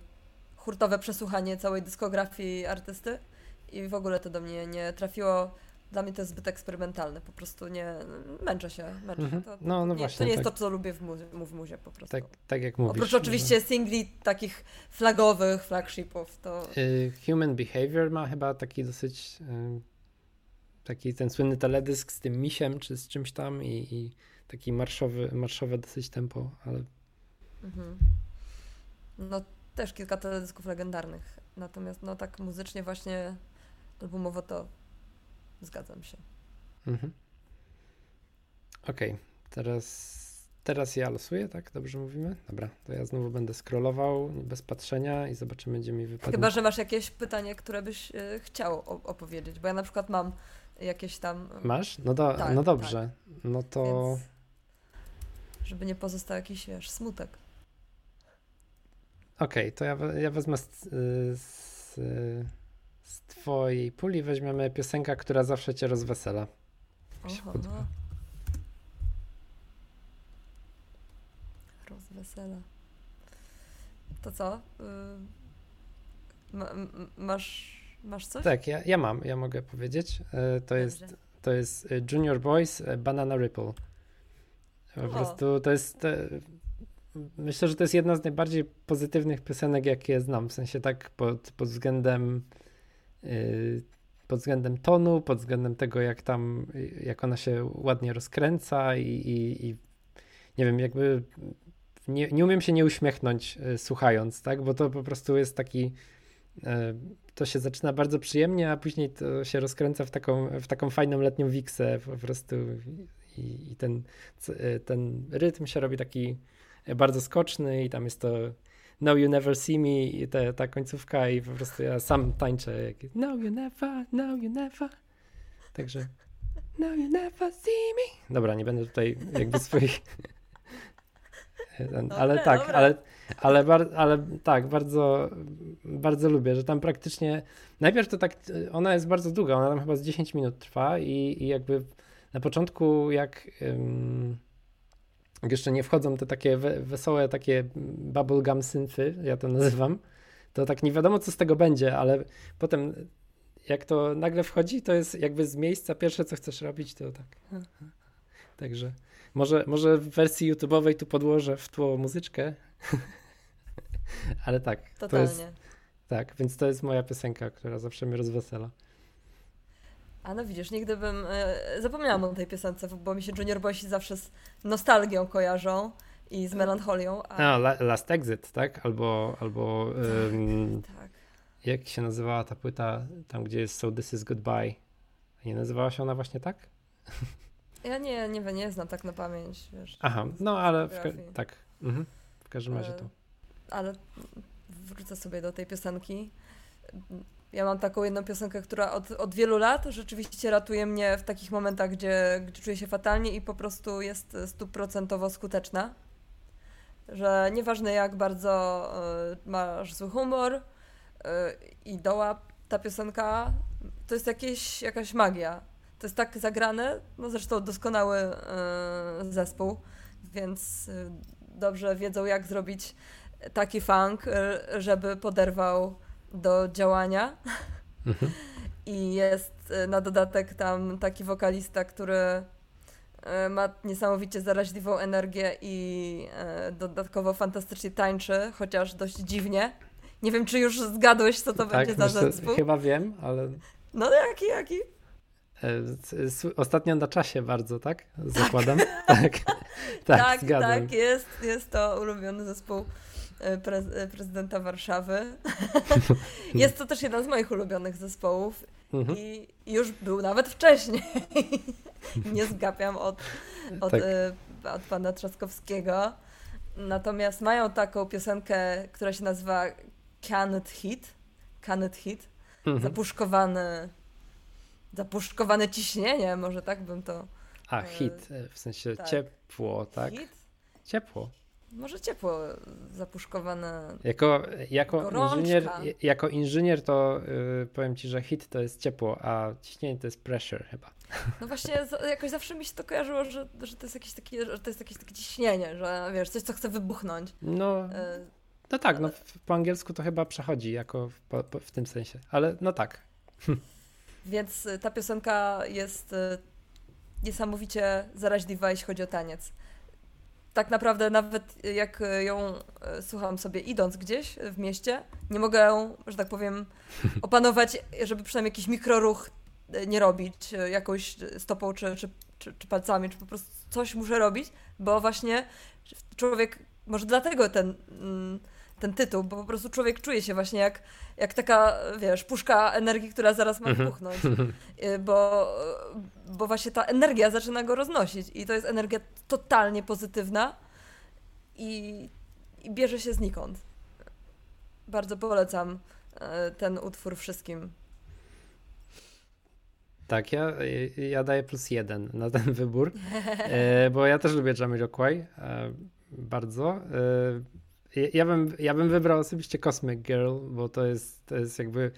hurtowe przesłuchanie całej dyskografii artysty i w ogóle to do mnie nie trafiło. Dla mnie to jest zbyt eksperymentalne, po prostu nie, męczę się, męczę mhm. to, no, no nie, właśnie, to nie jest tak. to, co lubię w, muzie, w muzie po prostu. Tak, tak jak mówisz. Oprócz oczywiście no. singli takich flagowych, flagshipów, to... Y, Human Behavior ma chyba taki dosyć, y, taki ten słynny teledysk z tym misiem, czy z czymś tam i, i taki marszowy, marszowe dosyć tempo, ale... Mhm. No też kilka teledysków legendarnych, natomiast no tak muzycznie właśnie albumowo to zgadzam się. Mhm. Okej, okay. teraz, teraz ja losuję, tak? Dobrze mówimy? Dobra, to ja znowu będę scrollował bez patrzenia i zobaczymy, gdzie mi wypadnie. Chyba, że masz jakieś pytanie, które byś y, chciał opowiedzieć, bo ja na przykład mam jakieś tam... Masz? No, do, tak, no dobrze, tak. no to... Więc żeby nie pozostał jakiś, wiesz, smutek. Okej, okay, to ja, ja wezmę z, z, z, twojej puli weźmiemy piosenkę, która zawsze cię rozwesela. Oho, no. Rozwesela. To co? Y, masz, masz coś? Tak, ja, ja mam, ja mogę powiedzieć. Y, to jest, to jest Junior Boys Banana Ripple. Po o. prostu to jest. myślę, że to jest jedna z najbardziej pozytywnych piosenek, jakie znam. W sensie tak pod, pod względem. Yy, pod względem tonu, pod względem tego, jak tam, jak ona się ładnie rozkręca i, i, i nie wiem, jakby nie, nie umiem się nie uśmiechnąć y, słuchając, tak, bo to po prostu jest taki, y, to się zaczyna bardzo przyjemnie, a później to się rozkręca w taką, w taką fajną letnią wiksę po prostu i, i ten, ten rytm się robi taki bardzo skoczny i tam jest to No You Never See Me i te, ta końcówka i po prostu ja sam tańczę jak No You Never, No You Never. Także No You Never See Me. Dobra, nie będę tutaj jakby swoich ten, ale tak, ale, ale, bar, ale tak, bardzo, bardzo lubię, że tam praktycznie najpierw to tak, ona jest bardzo długa, ona tam chyba z 10 minut trwa i, i jakby na początku, jak, jak jeszcze nie wchodzą te takie wesołe, takie bubblegum synthy, ja to nazywam, to tak nie wiadomo, co z tego będzie, ale potem jak to nagle wchodzi, to jest jakby z miejsca pierwsze, co chcesz robić, to tak. *laughs* Także może, może w wersji YouTube'owej tu podłożę w tło muzyczkę, *laughs* ale tak. Totalnie. To jest, tak, więc to jest moja piosenka, która zawsze mnie rozwesela. A no widzisz, nigdy bym. E, zapomniałam o tej piosence, bo mi się Junior Boysi zawsze z nostalgią kojarzą i z melancholią. A, a Last Exit, tak? Albo. albo tak, tak. Jak się nazywała ta płyta, tam gdzie jest So This Is Goodbye? Nie nazywała się ona właśnie tak? *laughs* Ja nie, nie, nie znam tak na pamięć. Wiesz, Aha, no ale w, tak. Mhm. W każdym razie to. E, ale wrócę sobie do tej piosenki. Ja mam taką jedną piosenkę, która od, od wielu lat rzeczywiście ratuje mnie w takich momentach, gdzie, gdzie czuję się fatalnie i po prostu jest stuprocentowo skuteczna. Że nieważne jak bardzo y, masz zły humor y, i doła ta piosenka, to jest jakieś, jakaś magia. To jest tak zagrane, no zresztą doskonały y, zespół, więc dobrze wiedzą jak zrobić taki funk, żeby poderwał do działania. Mhm. *laughs* I jest e, na dodatek tam taki wokalista, który e, ma niesamowicie zaraźliwą energię i e, dodatkowo fantastycznie tańczy, chociaż dość dziwnie. Nie wiem, czy już zgadłeś, co to tak, będzie za zespół. Chyba wiem, ale. No jaki, jaki? Ostatnio na czasie bardzo, tak? Zakładam. *laughs* Tak, tak, tak, tak jest, jest to ulubiony zespół pre prezydenta Warszawy. *laughs* jest to też jeden z moich ulubionych zespołów mhm. i już był nawet wcześniej. *laughs* Nie zgapiam od, od, tak. od pana Trzaskowskiego. Natomiast mają taką piosenkę, która się nazywa Cannot Hit. Cannot Hit. Mhm. Zapuszkowany zapuszkowane ciśnienie, może tak bym to... A, hit, e, w sensie tak. ciepło, tak? Hit? Ciepło. Może ciepło zapuszkowane. Jako, jako, inżynier, jako inżynier to yy, powiem ci, że hit to jest ciepło, a ciśnienie to jest pressure chyba. *laughs* No właśnie jakoś zawsze mi się to kojarzyło, że, że to jest jakieś takie, że to jest jakieś takie ciśnienie, że wiesz, coś co chce wybuchnąć. No. Yy, no tak, no ale... no po angielsku to chyba przechodzi jako w, po, po, w tym sensie, ale no tak. *laughs* Więc y, ta piosenka jest y, niesamowicie zaraźliwa, jeśli chodzi o taniec. Tak naprawdę nawet jak ją y, słucham sobie idąc gdzieś w mieście, nie mogę, że tak powiem, *laughs* opanować, żeby przynajmniej jakiś mikroruch nie robić jakąś stopą czy, czy, czy, czy palcami, czy po prostu coś muszę robić, bo właśnie człowiek, może dlatego ten mm, ten tytuł, bo po prostu człowiek czuje się właśnie jak, jak taka, wiesz, puszka energii, która zaraz ma mhm. wybuchnąć, y, bo, bo właśnie ta energia zaczyna go roznosić i to jest energia totalnie pozytywna i, i bierze się znikąd. Bardzo polecam y, ten utwór wszystkim. Tak, ja, ja daję plus jeden na ten wybór, *laughs* bo ja też lubię Jamiroquai bardzo. Ja bym, ja bym wybrał osobiście Cosmic Girl, bo to jest, to jest jakby.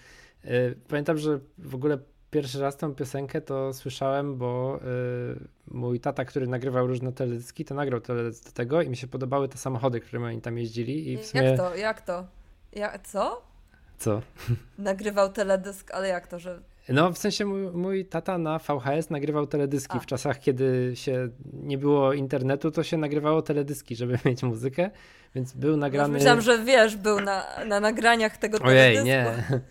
Yy, pamiętam, że w ogóle pierwszy raz tą piosenkę to słyszałem, bo yy, mój tata, który nagrywał różne teledyski, to nagrał teledysk do tego i mi się podobały te samochody, którymi oni tam jeździli. I w sumie... Jak to? Jak to? Ja, co? Co? Nagrywał teledysk, ale jak to, że no, w sensie mój, mój, tata na VHS nagrywał teledyski. A. W czasach, kiedy się nie było internetu, to się nagrywało teledyski, żeby *laughs* mieć muzykę, więc był nagrany... myślałam, że wiesz, był na, na nagraniach tego teledysku. Ojej, nie. *laughs*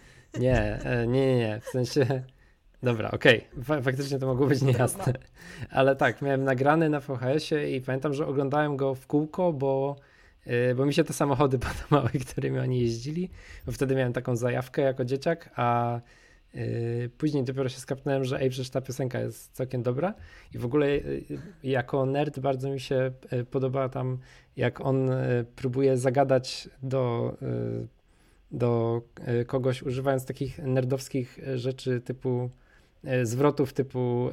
Nie, nie, nie, nie. W sensie... Dobra, okej, okay. faktycznie to mogło być niejasne. *laughs* Ale tak, miałem nagrany na VHS-ie i pamiętam, że oglądałem go w kółko, bo, yy, bo mi się te samochody podobały, którymi oni jeździli, bo wtedy miałem taką zajawkę jako dzieciak, a później dopiero się skapnąłem, że ej, przecież ta piosenka jest całkiem dobra. I w ogóle yy, jako nerd bardzo mi się yy, podoba tam, jak on próbuje zagadać do, do kogoś używając takich nerdowskich rzeczy typu zwrotów typu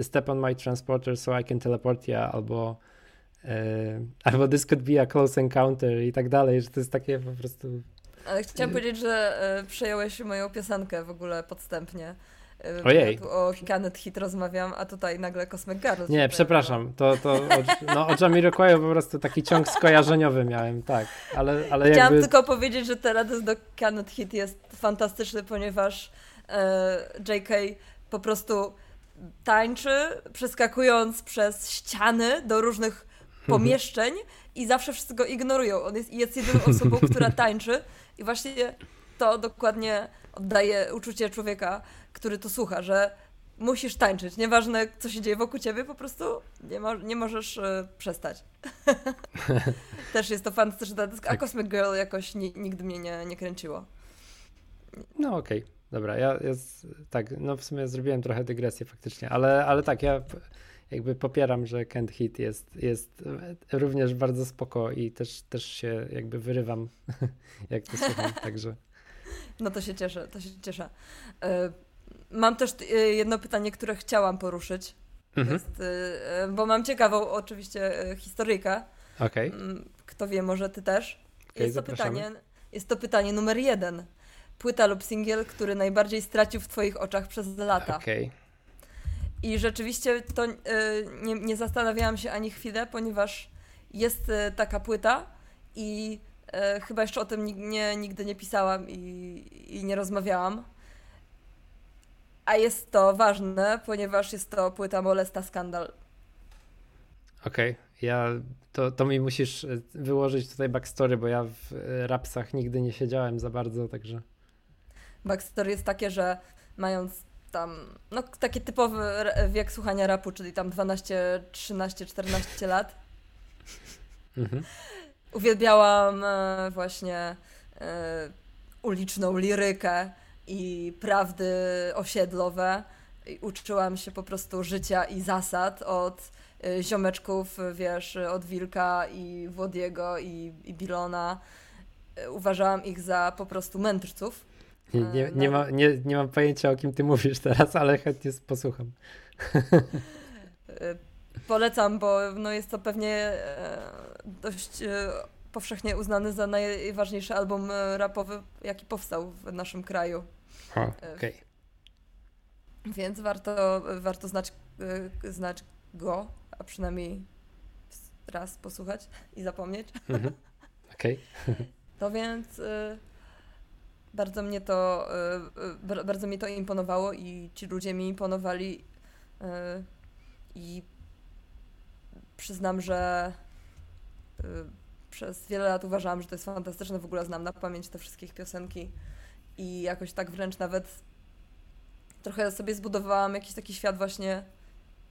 step on my transporter so I can teleport ya albo albo this could be a close encounter i tak dalej, że to jest takie po prostu chciałam powiedzieć, że y, przejąłeś moją piosenkę w ogóle podstępnie. Y, Ojej. Ja tu o Canet Hit rozmawiam, a tutaj nagle Cosmic Girl. Nie, przepraszam. To, to o, no, o Jamiroquai'u po prostu taki ciąg skojarzeniowy miałem, tak. Ale, ale Chciałam jakby... tylko powiedzieć, że teledysk do Canet Hit jest fantastyczny, ponieważ y, JK po prostu tańczy, przeskakując przez ściany do różnych *laughs* pomieszczeń i zawsze wszyscy go ignorują. On jest, jest jedyną osobą, która tańczy i właśnie to dokładnie oddaje uczucie człowieka, który to słucha, że musisz tańczyć. Nieważne, co się dzieje wokół ciebie, po prostu nie, mo nie możesz y, przestać. *laughs* Też jest to fantastyczny dysk, a tak. Cosmic Girl jakoś ni nigdy mnie nie, nie kręciło. No okej, okay. dobra. Ja, ja tak, no w sumie zrobiłem trochę dygresję faktycznie, ale, ale tak, ja jakby popieram, że Kent Hit jest, jest również bardzo spoko i też, też się jakby wyrywam, *laughs* jak to słucham, także... No to się cieszę, to się cieszę. E, mam też e, jedno pytanie, które chciałam poruszyć, mhm. jest, e, bo mam ciekawą oczywiście historyjkę. Okay. Mm, kto wie, może ty też. Okay, jest, to pytanie, jest to pytanie numer jeden. Płyta lub singiel, który najbardziej stracił w twoich oczach przez lata. Okay. I rzeczywiście to y, nie, nie zastanawiałam się ani chwilę, ponieważ jest y, taka płyta i y, chyba jeszcze o tym nie, nigdy nie pisałam i, i nie rozmawiałam. A jest to ważne, ponieważ jest to płyta Molesta Skandal. Okej, okay. ja to, to mi musisz wyłożyć tutaj backstory, bo ja w rapsach nigdy nie siedziałem za bardzo, także. Backstory jest takie, że mając tam, no taki typowy wiek słuchania rapu, czyli tam 12, 13, 14 lat. Mhm. Uwielbiałam e, właśnie e, uliczną lirykę i prawdy osiedlowe. I uczyłam się po prostu życia i zasad od e, ziomeczków, wiesz, od Wilka i Włodiego i, i Bilona. Uważałam ich za po prostu mędrców. Nie, nie, E, nie, no. ma, nie, nie mam pojęcia o kim ty mówisz teraz, ale chętnie posłucham. E, Polecam, bo no jest to pewnie e, dość powszechnie uznany za najważniejszy album rapowy, jaki powstał w naszym kraju. Okej. Więc warto, warto znać, znać go, a przynajmniej raz posłuchać i zapomnieć. Mhm. *laughs* Okej. No więc y, bardzo mnie to y, bar- bardzo mi to imponowało i ci ludzie mi imponowali y, i przyznam, że przez wiele lat uważałam, że to jest fantastyczne, w ogóle znam na pamięć te wszystkie piosenki i jakoś tak wręcz nawet trochę sobie zbudowałam jakiś taki świat właśnie,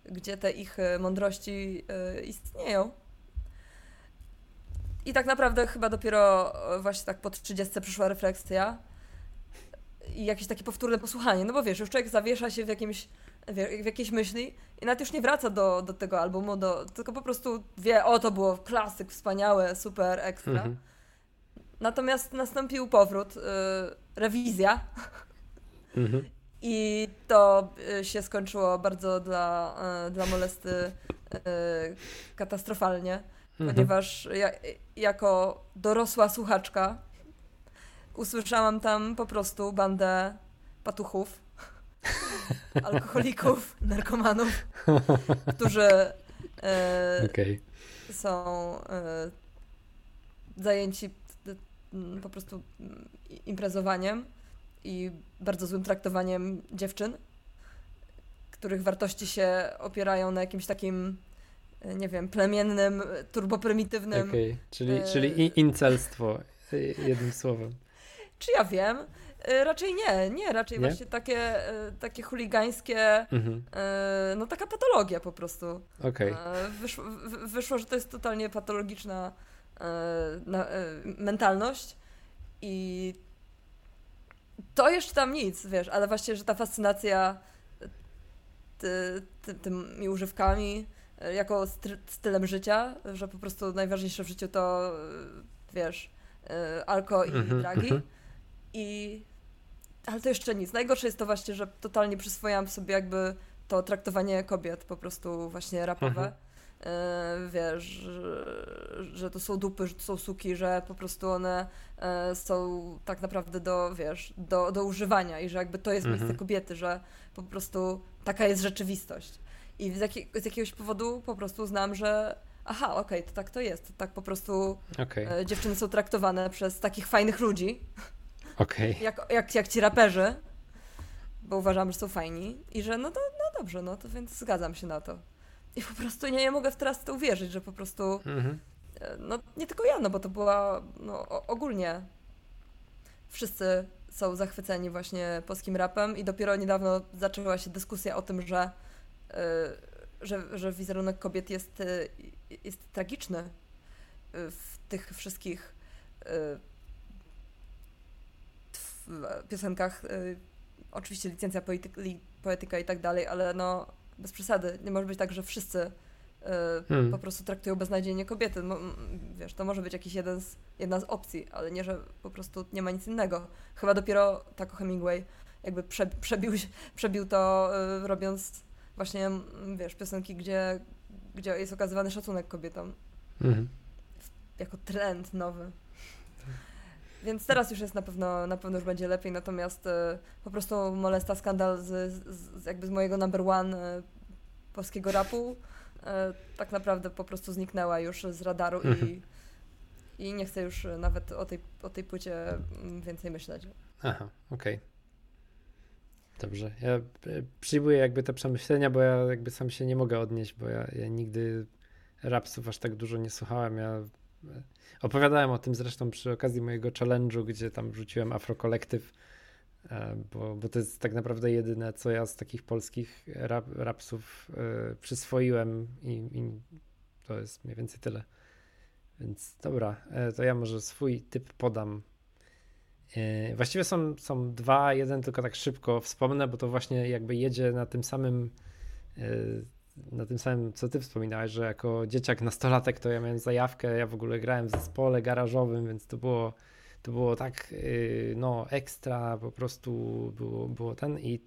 gdzie te ich mądrości istnieją. I tak naprawdę chyba dopiero e, właśnie tak po 30 przyszła refleksja i jakieś takie powtórne posłuchanie. No bo wiesz, już człowiek zawiesza się w, jakimś, w jakiejś myśli i nawet już nie wraca do, do tego albumu, do, tylko po prostu wie, o to było klasyk, wspaniałe, super, ekstra. Mhm. Natomiast nastąpił powrót, y, rewizja Mhm. i to y, się skończyło bardzo dla, y, dla molesty katastrofalnie Mhm. ponieważ ja, jako dorosła słuchaczka usłyszałam tam po prostu bandę patuchów, *laughs* alkoholików, narkomanów, którzy e, Okej. są e, zajęci po prostu imprezowaniem i bardzo złym traktowaniem dziewczyn, których wartości się opierają na jakimś takim, e, nie wiem, plemiennym, e, turboprymitywnym Okej. Czyli, e, czyli incelstwo, y, jednym słowem. Czy ja wiem? E, Raczej nie, nie, raczej Nie? właśnie takie, e, takie chuligańskie, Mhm. e, no taka patologia po prostu. E, Wyszło, wy- wyszło, że to jest totalnie patologiczna na, mentalność i to jeszcze tam nic, wiesz, ale właśnie, że ta fascynacja ty, ty, tymi używkami jako stylem życia, że po prostu najważniejsze w życiu to, wiesz, alko i Mhm, dragi. mhm. I... Ale to jeszcze nic. Najgorsze jest to właśnie, że totalnie przyswojałam sobie jakby to traktowanie kobiet po prostu właśnie rapowe. Mhm. E, wiesz, że, że to są dupy, że to są suki, że po prostu one e, są tak naprawdę do, wiesz, do, do używania i że jakby to jest miejsce Mhm. kobiety, że po prostu taka jest rzeczywistość. I z, z jakiegoś powodu po prostu uznałam, że aha, okej, to tak to jest. Tak po prostu Okej. e, dziewczyny są traktowane przez takich fajnych ludzi, Okej. jak, jak, jak ci raperzy, bo uważam, że są fajni i że no to no dobrze, no to więc zgadzam się na to. I po prostu nie, nie mogę teraz w to uwierzyć, że po prostu, Mhm. e, no nie tylko ja, no bo to była, no ogólnie wszyscy są zachwyceni właśnie polskim rapem i dopiero niedawno zaczęła się dyskusja o tym, że, e, że, że wizerunek kobiet jest, e, jest tragiczny w tych wszystkich e, w piosenkach. y, Oczywiście licencja poetyk, li, poetyka i tak dalej, ale no bez przesady. Nie może być tak, że wszyscy y, Hmm. po prostu traktują beznadziejnie kobiety. Wiesz, to może być jakiś jeden z, jedna z opcji, ale nie, że po prostu nie ma nic innego. Chyba dopiero Taco Hemingway jakby prze, przebił, się- przebił to y, robiąc właśnie, wiesz, piosenki, gdzie, gdzie jest okazywany szacunek kobietom Mhm. jako trend nowy. Więc teraz już jest na pewno, na pewno już będzie lepiej, natomiast e, po prostu molesta skandal z, z, jakby z mojego number one e, polskiego rapu e, tak naprawdę po prostu zniknęła już z radaru Mhm. i, i nie chcę już nawet o tej, o tej płycie mm, więcej myśleć. Aha, okej. Dobrze. Ja przyjmuję jakby te przemyślenia, bo ja jakby sam się nie mogę odnieść, bo ja, ja nigdy rapsów aż tak dużo nie słuchałem. Ja opowiadałem o tym zresztą przy okazji mojego challenge'u, gdzie tam wrzuciłem Afro Collective e, bo, bo to jest tak naprawdę jedyne, co ja z takich polskich rap, rapsów y, przyswoiłem i, i, to jest mniej więcej tyle. Więc dobra, to ja może swój typ podam. Właściwie są, są dwa, jeden tylko tak szybko wspomnę, bo to właśnie jakby jedzie na tym samym na tym samym, co ty wspominałeś, że jako dzieciak, nastolatek to ja miałem zajawkę, ja w ogóle grałem w zespole garażowym, więc to było, to było tak, y, no, ekstra, po prostu było, było ten i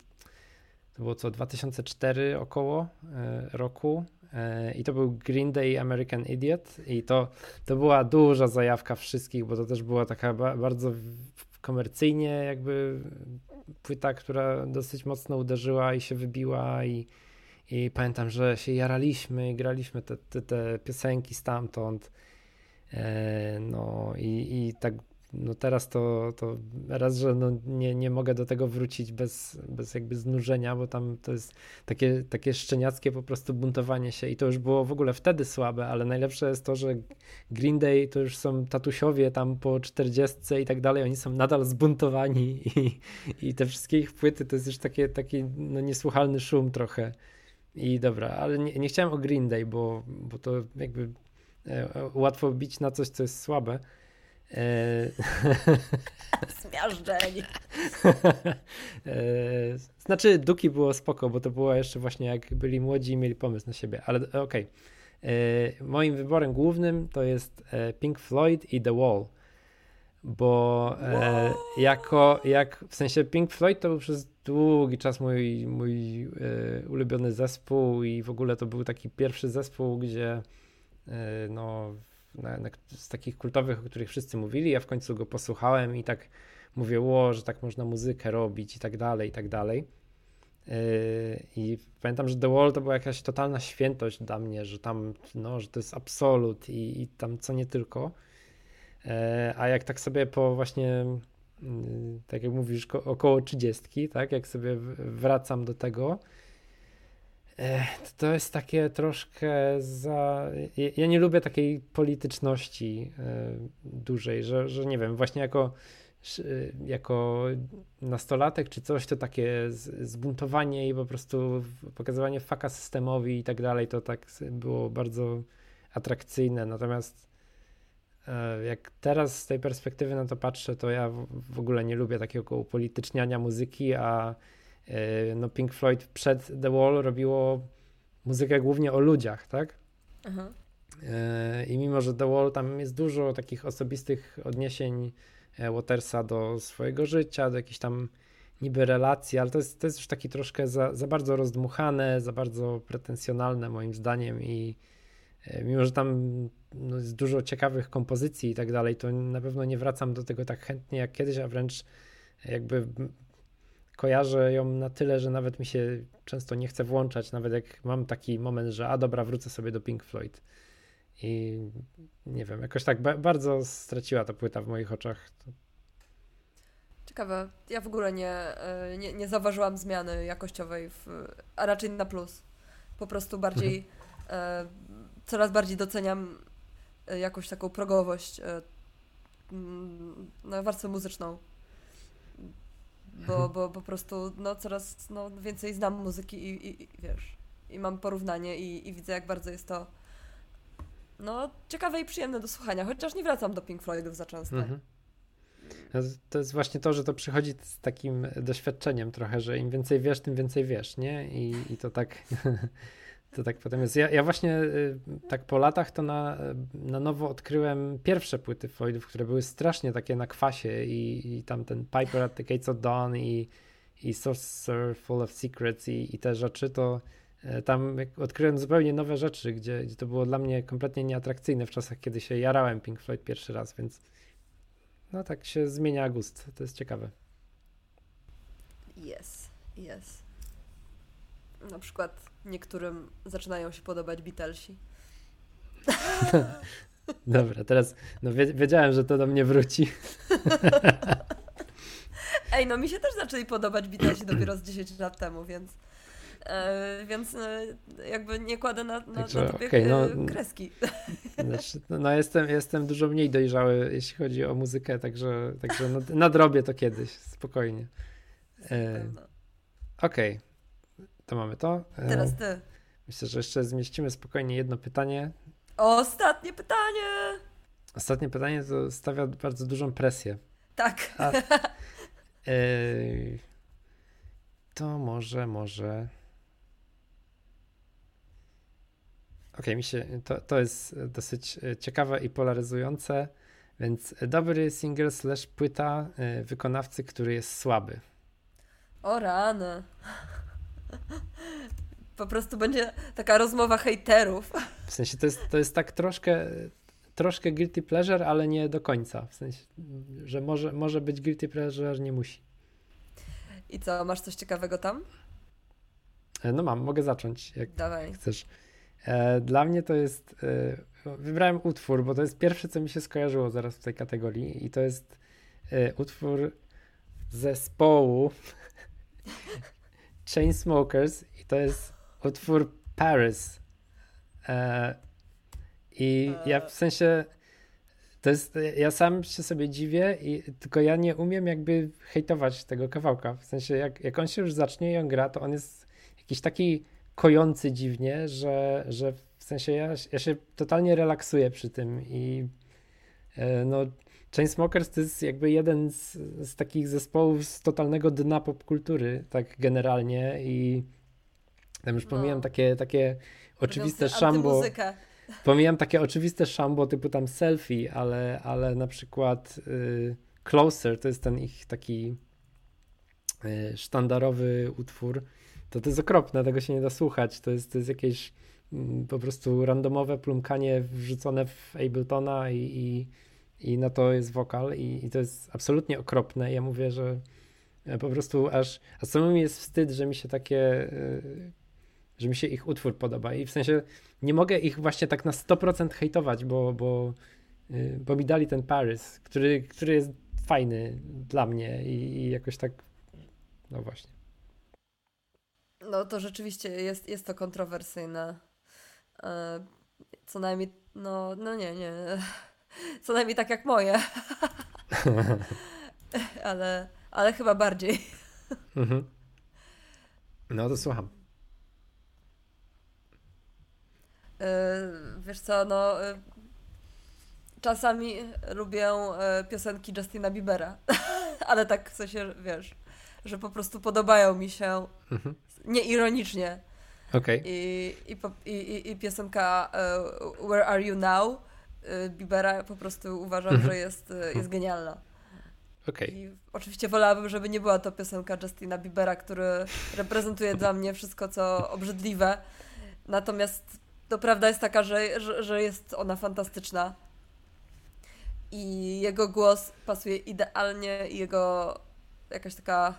to było co, 2004 około y, roku y, i to był Green Day American Idiot i to, to była duża zajawka wszystkich, bo to też była taka bardzo komercyjnie jakby płyta, która dosyć mocno uderzyła i się wybiła i i pamiętam, że się jaraliśmy, graliśmy te, te, te piosenki stamtąd. E, no i, i tak no teraz to, to raz, że no nie, nie mogę do tego wrócić bez, bez jakby znużenia, bo tam to jest takie, takie szczeniackie po prostu buntowanie się i to już było w ogóle wtedy słabe, ale najlepsze jest to, że Green Day to już są tatusiowie tam po 40 i tak dalej, oni są nadal zbuntowani i, i te wszystkie ich płyty to jest już takie, taki no niesłuchalny szum trochę. I dobra, ale nie, nie chciałem o Green Day, bo, bo to jakby e, łatwo bić na coś, co jest słabe. E... *laughs* Zmiażdżeni. *laughs* e... Znaczy, Duki było spoko, bo to było jeszcze właśnie jak byli młodzi i mieli pomysł na siebie, ale okej. Okay. E... Moim wyborem głównym to jest e, Pink Floyd i The Wall bo e, jako, jak w sensie Pink Floyd to był przez długi czas mój, mój e, ulubiony zespół i w ogóle to był taki pierwszy zespół, gdzie e, no, na, na, z takich kultowych, o których wszyscy mówili, ja w końcu go posłuchałem i tak mówię, ło, że tak można muzykę robić i tak dalej, i tak dalej. E, I pamiętam, że The Wall to była jakaś totalna świętość dla mnie, że tam, no, że to jest absolut i, i tam co nie tylko. E, a jak tak sobie po właśnie, mm, tak jak mówisz, około 30, tak, jak sobie wracam do tego, e, to jest takie troszkę za. Ja nie lubię takiej polityczności e, dużej, że, że nie wiem, właśnie jako, jako nastolatek czy coś, to takie zbuntowanie i po prostu pokazywanie faka systemowi i tak dalej, to tak było bardzo atrakcyjne. Natomiast jak teraz z tej perspektywy na to patrzę, to ja w ogóle nie lubię takiego upolityczniania muzyki, a e, no Pink Floyd przed The Wall robiło muzykę głównie o ludziach, tak? Aha. E, I mimo, że The Wall tam jest dużo takich osobistych odniesień Watersa do swojego życia, do jakichś tam niby relacji, ale to jest, to jest już taki troszkę za, za bardzo rozdmuchane, za bardzo pretensjonalne moim zdaniem i mimo, że tam no, jest dużo ciekawych kompozycji i tak dalej, to na pewno nie wracam do tego tak chętnie jak kiedyś, a wręcz jakby kojarzę ją na tyle, że nawet mi się często nie chce włączać, nawet jak mam taki moment, że a dobra, wrócę sobie do Pink Floyd. I nie wiem, jakoś tak bardzo straciła ta płyta w moich oczach. Ciekawe. Ja w ogóle nie, e, nie, nie zauważyłam zmiany jakościowej, w, a raczej na plus. Po prostu bardziej, *laughs* e, coraz bardziej doceniam E, jakąś taką progowość na warstwę muzyczną. Bo, mhm. bo po prostu no, coraz no, więcej znam muzyki i, i, i wiesz, i mam porównanie i, i widzę, jak bardzo jest to no, ciekawe i przyjemne do słuchania, chociaż nie wracam do Pink Floydów za często. Mhm. To jest właśnie to, że to przychodzi z takim doświadczeniem trochę, że im więcej wiesz, tym więcej wiesz, nie? I, i to tak *laughs* To tak potem jest. Ja, ja właśnie y, tak po latach to na, na nowo odkryłem pierwsze płyty Floydów, które były strasznie takie na kwasie i, i tam ten Piper at the Gates of Dawn i, i Sorcerer Full of Secrets i, i te rzeczy, to e, tam odkryłem zupełnie nowe rzeczy, gdzie, gdzie to było dla mnie kompletnie nieatrakcyjne w czasach, kiedy się jarałem Pink Floyd pierwszy raz, więc no tak się zmienia gust. To jest ciekawe. Yes, yes. Na przykład niektórym zaczynają się podobać Beatlesi. *laughs* Dobra, teraz no wiedziałem, że to do mnie wróci. *laughs* Ej, no mi się też zaczęli podobać Beatlesi dopiero z 10 lat temu, więc e, więc e, jakby nie kładę na, na, Także, na tobie okay, no, kreski. *laughs* Znaczy, no, no, jestem, jestem dużo mniej dojrzały, jeśli chodzi o muzykę, także, także nadrobię to kiedyś, spokojnie. E, Okej, okay. To mamy to. E, Teraz ty. Myślę, że jeszcze zmieścimy spokojnie jedno pytanie. Ostatnie pytanie! Ostatnie pytanie to stawia bardzo dużą presję. Tak. A, *laughs* to może, może. Okej, okay, mi się to, to jest dosyć ciekawe i polaryzujące. Więc dobry single slash płyta wykonawcy, który jest słaby. O rany. Po prostu będzie taka rozmowa hejterów. W sensie to jest, to jest tak troszkę, troszkę guilty pleasure, ale nie do końca. W sensie, że może, może być guilty pleasure, nie musi. I co, masz coś ciekawego tam? E, no mam, mogę zacząć, jak Dawaj. chcesz. E, dla mnie to jest. E, wybrałem utwór, bo to jest pierwsze, co mi się skojarzyło zaraz w tej kategorii, i to jest utwór zespołu Chainsmokers, i to jest utwór Paris. I ja w sensie. To jest, ja sam się sobie dziwię, i, tylko ja nie umiem jakby hejtować tego kawałka. W sensie, jak, jak on się już zacznie i on gra, to on jest jakiś taki kojący dziwnie, że, że w sensie ja, ja się totalnie relaksuję przy tym i e, no Chainsmokers to jest jakby jeden z, z takich zespołów z totalnego dna popkultury, tak generalnie i tam już no. pomijam takie, takie oczywiste szambo. Pomijam takie oczywiste szambo typu tam selfie, ale, ale na przykład y, Closer to jest ten ich taki y, sztandarowy utwór, to to jest okropne, tego się nie da słuchać. To jest, to jest jakieś mm, po prostu randomowe plumkanie wrzucone w Abletona i, i, i na to jest wokal i, i to jest absolutnie okropne. Ja mówię, że e, po prostu aż, a samemu jest wstyd, że mi się takie, e, że mi się ich utwór podoba i w sensie nie mogę ich właśnie tak na 100% hejtować, bo, bo, e, bo mi dali ten Paris, który, który jest fajny dla mnie i, i jakoś tak, no właśnie. No to rzeczywiście jest, jest to kontrowersyjne. Co najmniej, no, no nie, nie. Co najmniej tak jak moje. *laughs* ale, ale chyba bardziej. Mhm. No to słucham. E, wiesz co, no e, czasami lubię piosenki Justina Biebera, *laughs* ale tak w sensie, wiesz, że po prostu podobają mi się mhm nieironicznie. Okay. I, i, i, i piosenka Where Are You Now Bibera po prostu uważam, mm -hmm. że jest, uh, jest genialna. Okay. I oczywiście wolałabym, żeby nie była to piosenka Justina Biebera, który reprezentuje dla mnie wszystko, co obrzydliwe. Natomiast to prawda jest taka, że, że, że jest ona fantastyczna. I jego głos pasuje idealnie, i jego jakaś taka,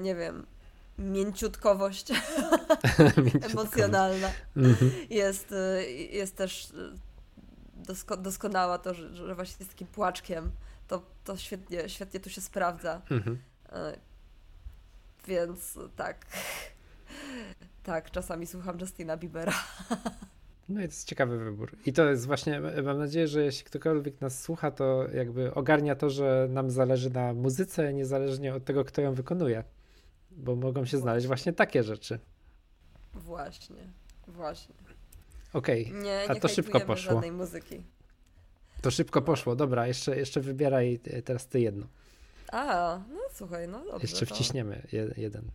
nie wiem, *laughs* mięciutkowość emocjonalna mhm. jest, y, jest też y, dosko doskonała to, że, że właśnie jest takim płaczkiem. To, to świetnie, świetnie tu się sprawdza. Mhm. Y, więc tak. Tak, czasami słucham Justina Biebera. No i to jest ciekawy wybór. I to jest właśnie, mam nadzieję, że jeśli ktokolwiek nas słucha, to jakby ogarnia to, że nam zależy na muzyce, niezależnie od tego, kto ją wykonuje bo mogą się znaleźć właśnie takie rzeczy. Właśnie, właśnie. Okej, okay. nie, a to szybko poszło. żadnej muzyki. To szybko poszło, dobra, jeszcze, jeszcze wybieraj teraz ty jedno. A, no słuchaj, no dobrze. Jeszcze wciśniemy jeden.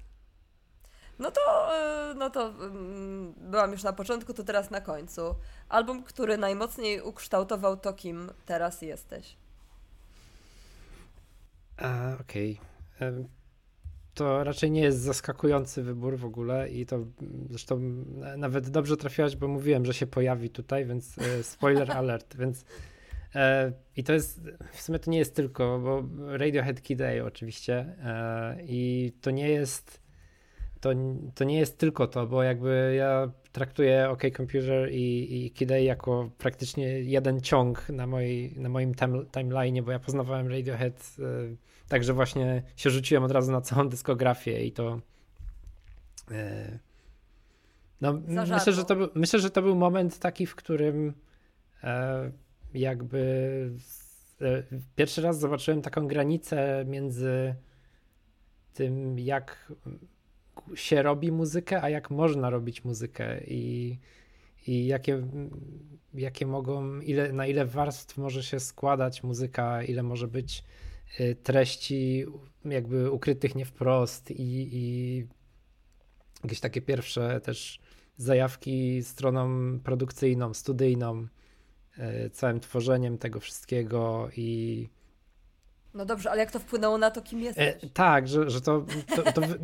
No to, e, no to mm, byłam już na początku, to teraz na końcu. Album, który najmocniej ukształtował to, kim teraz jesteś. Okej. Okay to raczej nie jest zaskakujący wybór w ogóle i to zresztą nawet dobrze trafiłaś, bo mówiłem, że się pojawi tutaj, więc e, spoiler *laughs* alert, więc e, i to jest, w sumie to nie jest tylko, bo Radiohead Kid A oczywiście e, i to nie jest to, to nie jest tylko to, bo jakby ja traktuję OK Computer i, i Kid A jako praktycznie jeden ciąg na, mojej, na moim time, timeline'ie, bo ja poznawałem Radiohead Także właśnie się rzuciłem od razu na całą dyskografię i to. E, no, myślę, że to był, myślę, że to był moment taki, w którym e, jakby e, pierwszy raz zobaczyłem taką granicę między tym, jak się robi muzykę, a jak można robić muzykę i, i jakie, jakie mogą, ile, na ile warstw może się składać muzyka, ile może być treści jakby ukrytych nie wprost i, i jakieś takie pierwsze też zajawki stroną produkcyjną, studyjną, y, całym tworzeniem tego wszystkiego i no dobrze, ale jak to wpłynęło na to, kim jesteś? E, tak, że, że to, to, to w,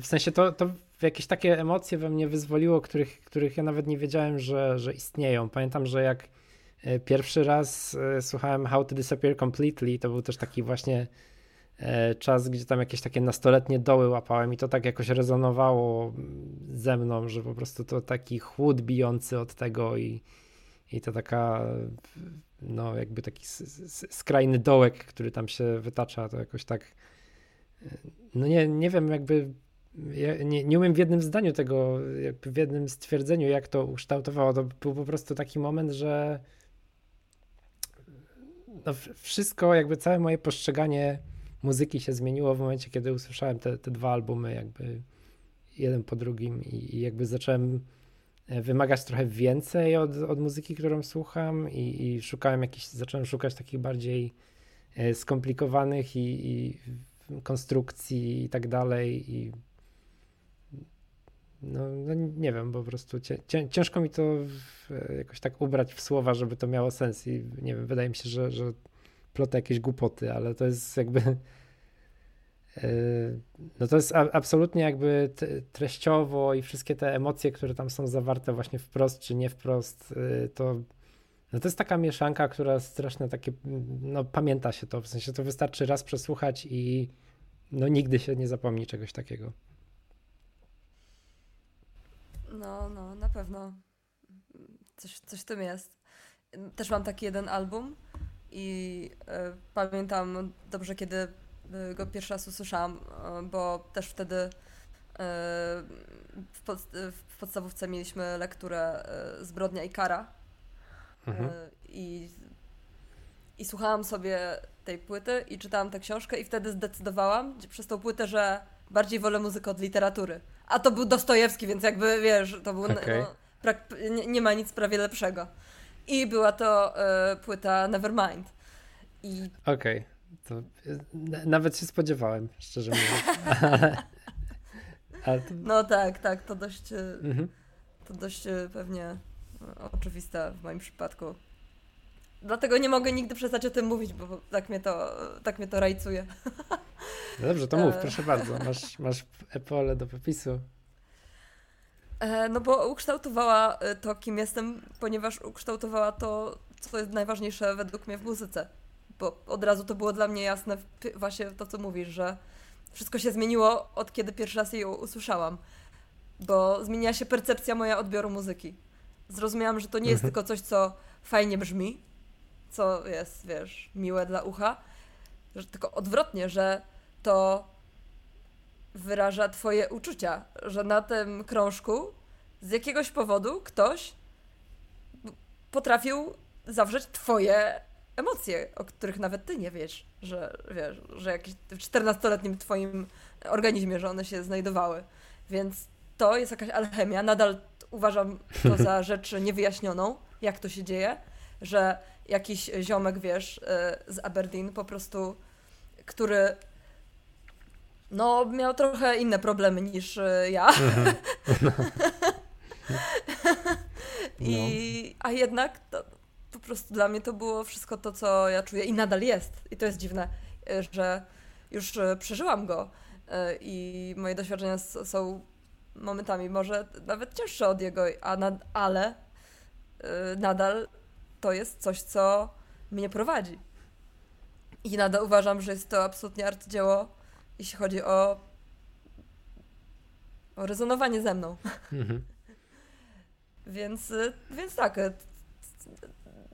w, sensie to, to jakieś takie emocje we mnie wyzwoliło, których, których ja nawet nie wiedziałem, że, że istnieją. Pamiętam, że jak pierwszy raz e, słuchałem How to Disappear Completely, to był też taki właśnie e, czas, gdzie tam jakieś takie nastoletnie doły łapałem i to tak jakoś rezonowało ze mną, że po prostu to taki chłód bijący od tego i, i to taka no jakby taki skrajny dołek, który tam się wytacza, to jakoś tak no nie, nie wiem jakby ja nie, nie umiem w jednym zdaniu tego, w jednym stwierdzeniu jak to ukształtowało, to był po prostu taki moment, że no wszystko, jakby całe moje postrzeganie muzyki się zmieniło w momencie, kiedy usłyszałem te, te dwa albumy jakby jeden po drugim i, i jakby zacząłem E, wymagać trochę więcej od, od muzyki, którą słucham i, i szukałem jakichś, zacząłem szukać takich bardziej e, skomplikowanych i, i konstrukcji i tak dalej i no, no, nie wiem, po prostu cię, ciężko mi to w, jakoś tak ubrać w słowa, żeby to miało sens i nie wiem, wydaje mi się, że, że plotę jakieś głupoty, ale to jest jakby Yy, no to jest absolutnie jakby treściowo i wszystkie te emocje, które tam są zawarte właśnie wprost czy nie wprost, yy, to, no to jest taka mieszanka, która strasznie takie, no pamięta się to, w sensie to wystarczy raz przesłuchać i no nigdy się nie zapomni czegoś takiego. No, no, na pewno coś, coś w tym jest. Też mam taki jeden album i y, pamiętam dobrze, kiedy Y, go pierwszy raz usłyszałam, y, bo też wtedy y, w, pod, w podstawówce mieliśmy lekturę Zbrodnia i Kara. Mhm. I, I słuchałam sobie tej płyty i czytałam tę książkę i wtedy zdecydowałam przez tą płytę, że bardziej wolę muzykę od literatury. A to był Dostojewski, więc jakby wiesz, to był. Okay. No, nie, nie, ma nic prawie lepszego. I była to y, płyta Nevermind. I... Okej. Okay. To nawet się spodziewałem, szczerze mówiąc. *laughs* Ale, to... No tak, tak, to dość, e, mhm. to dość e, pewnie e, oczywiste w moim przypadku. Dlatego nie mogę nigdy przestać o tym mówić, bo tak mnie to, tak mnie to rajcuje. *laughs* Dobrze, to mów, proszę bardzo. Masz, masz pole do popisu. No bo ukształtowała to, kim jestem, ponieważ ukształtowała to, co jest najważniejsze według mnie w muzyce bo od razu to było dla mnie jasne, właśnie to, co mówisz, że wszystko się zmieniło od kiedy pierwszy raz ją usłyszałam, bo zmieniła się percepcja moja odbioru muzyki. Zrozumiałam, że to nie jest mhm. tylko coś, co fajnie brzmi, co jest, wiesz, miłe dla ucha, że tylko odwrotnie, że to wyraża twoje uczucia, że na tym krążku z jakiegoś powodu ktoś potrafił zawrzeć twoje emocje, o których nawet ty nie wiesz, że wiesz, że jakieś w 14-letnim twoim organizmie, że one się znajdowały. Więc to jest jakaś alchemia. Nadal uważam to za *laughs* rzecz niewyjaśnioną, jak to się dzieje, że jakiś ziomek, wiesz, e, z Aberdeen po prostu, który no, miał trochę inne problemy niż e, ja. Mhm. *laughs* I, a jednak to, po prostu dla mnie to było wszystko to, co ja czuję i nadal jest. I to jest dziwne, e, że już e, przeżyłam go i moje doświadczenia są momentami może nawet cięższe od jego, a nad, ale nadal to jest coś, co mnie prowadzi. I nadal uważam, że jest to absolutnie arcydzieło, jeśli chodzi o, o rezonowanie ze mną. Mhm. *laughs* więc, więc tak,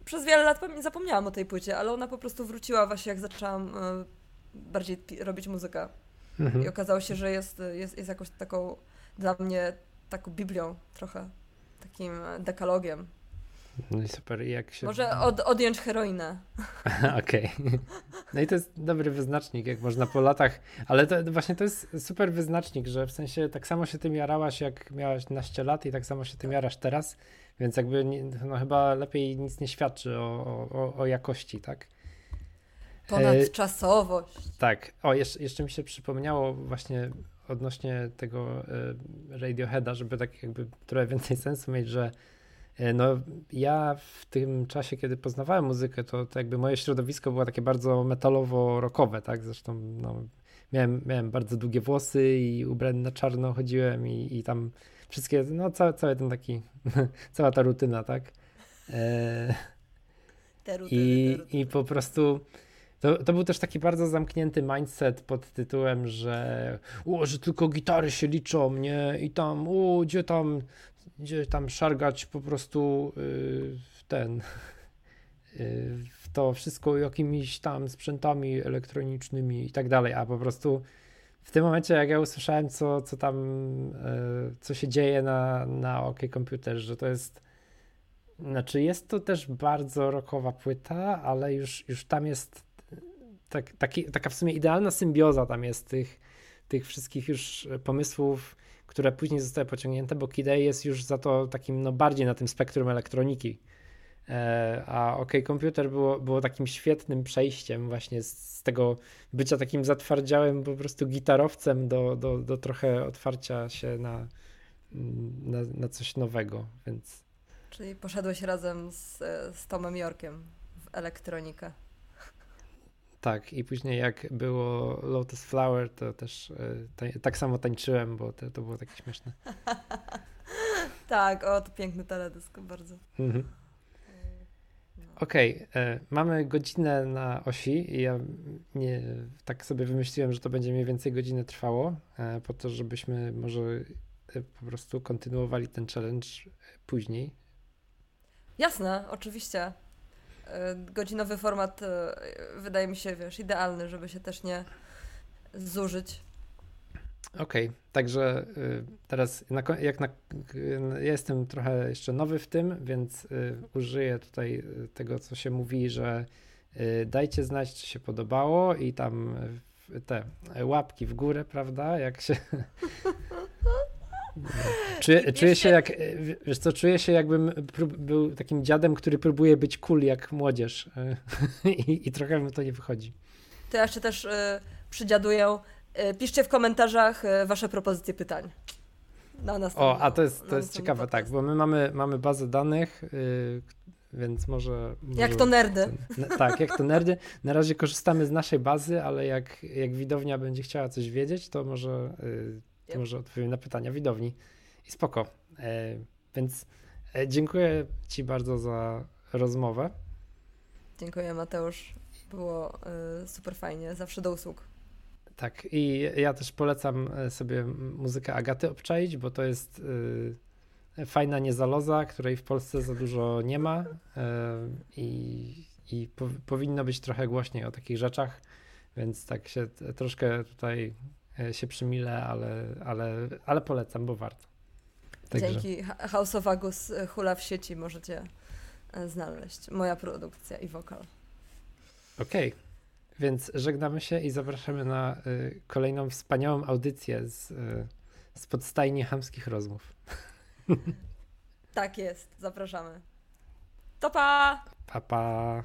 przez wiele lat zapomniałam o tej płycie, ale ona po prostu wróciła właśnie jak zaczęłam e, bardziej robić muzykę. Mhm. I okazało się, że jest, jest, jest jakąś taką dla mnie taką Biblią trochę, takim dekalogiem. No i super, I jak się... Może od, odjąć heroinę. *laughs* Okej. Okay. No i to jest dobry wyznacznik, jak można po latach, ale to właśnie to jest super wyznacznik, że w sensie tak samo się tym jarałaś, jak miałaś naście lat i tak samo się tym jarasz teraz, więc jakby no chyba lepiej nic nie świadczy o, o, o jakości, tak? Ponadczasowość. E, tak. O, jeszcze, jeszcze mi się przypomniało właśnie odnośnie tego e, Radioheada, żeby tak jakby trochę więcej sensu mieć, że no, ja w tym czasie, kiedy poznawałem muzykę, to, to jakby moje środowisko było takie bardzo metalowo-rockowe, tak? Zresztą no, miałem, miałem bardzo długie włosy i ubrany na czarno chodziłem i, i tam wszystkie, no cały, cały ten taki, *laughs* cała ta rutyna, tak? E, te rutyny, i. I po prostu to, to był też taki bardzo zamknięty mindset pod tytułem, że o, że tylko gitary się liczą, nie? I tam, o, gdzie tam, gdzie tam szargać po prostu yy, ten, yy, *laughs* w to wszystko jakimiś tam sprzętami elektronicznymi i tak dalej, a po prostu w tym momencie, jak ja usłyszałem, co, co tam, yy, co się dzieje na, na OK Computer, że to jest znaczy jest to też bardzo rockowa płyta, ale już, już tam jest tak, taki, taka w sumie idealna symbioza tam jest tych, tych wszystkich już pomysłów, które później zostały pociągnięte, bo Kid jest już za to takim no, bardziej na tym spektrum elektroniki. E, a OK Computer było, było takim świetnym przejściem właśnie z, tego bycia takim zatwardziałym po prostu gitarowcem do, do, do trochę otwarcia się na, na, na coś nowego, więc... Czyli poszedłeś razem z, z Tomem Yorkiem w elektronikę. Tak, i później jak było Lotus Flower, to też e, tak samo tańczyłem, bo to, to było takie śmieszne. *laughs* tak, o, to piękny teledysk, bardzo. Mhm. No. Okej, okay, e, mamy godzinę na osi i ja nie, tak sobie wymyśliłem, że to będzie mniej więcej godzinę trwało, e, po to, żebyśmy może po prostu kontynuowali ten challenge później. Jasne, oczywiście. E, godzinowy format e, wydaje mi się, wiesz, idealny, żeby się też nie zużyć. Okej, okay, także y, teraz na, jak na, ja jestem trochę jeszcze nowy w tym, więc y, użyję tutaj y, tego, co się mówi, że dajcie znać, czy się podobało i tam te łapki w górę, prawda? Jak się Czuję, czuję się jak, wiesz co, czuję się jakbym był takim dziadem, który próbuje być cool jak młodzież *laughs* I, i trochę mu to nie wychodzi. To ja jeszcze też y, przydziaduję. Y, piszcie w komentarzach y, wasze propozycje pytań. Na nas. O, a to jest, to jest ciekawe, podcast. tak, bo my mamy, mamy bazę danych, y, więc może, może... Jak to nerdy. Ten, tak, jak to nerdy. Na razie korzystamy z naszej bazy, ale jak, jak widownia będzie chciała coś wiedzieć, to może y, yep. może odpowiem na pytania widowni. I spoko. E, więc e, dziękuję Ci bardzo za rozmowę. Dziękuję Mateusz. Było e, super fajnie. Zawsze do usług. Tak, i ja też polecam sobie muzykę Agaty obczaić, bo to jest fajna niezaloza, której w Polsce za dużo nie ma y, i po, powinno być trochę głośniej o takich rzeczach, więc tak się troszkę tutaj się przymilę, ale, ale, ale polecam, bo warto. Także. Dzięki House of Agus e, hula w sieci możecie e, znaleźć. Moja produkcja i wokal. Okej, okay. więc żegnamy się i zapraszamy na y, kolejną wspaniałą audycję z, y, z podstajni chamskich rozmów. *laughs* Tak jest, zapraszamy. To pa! Pa, pa.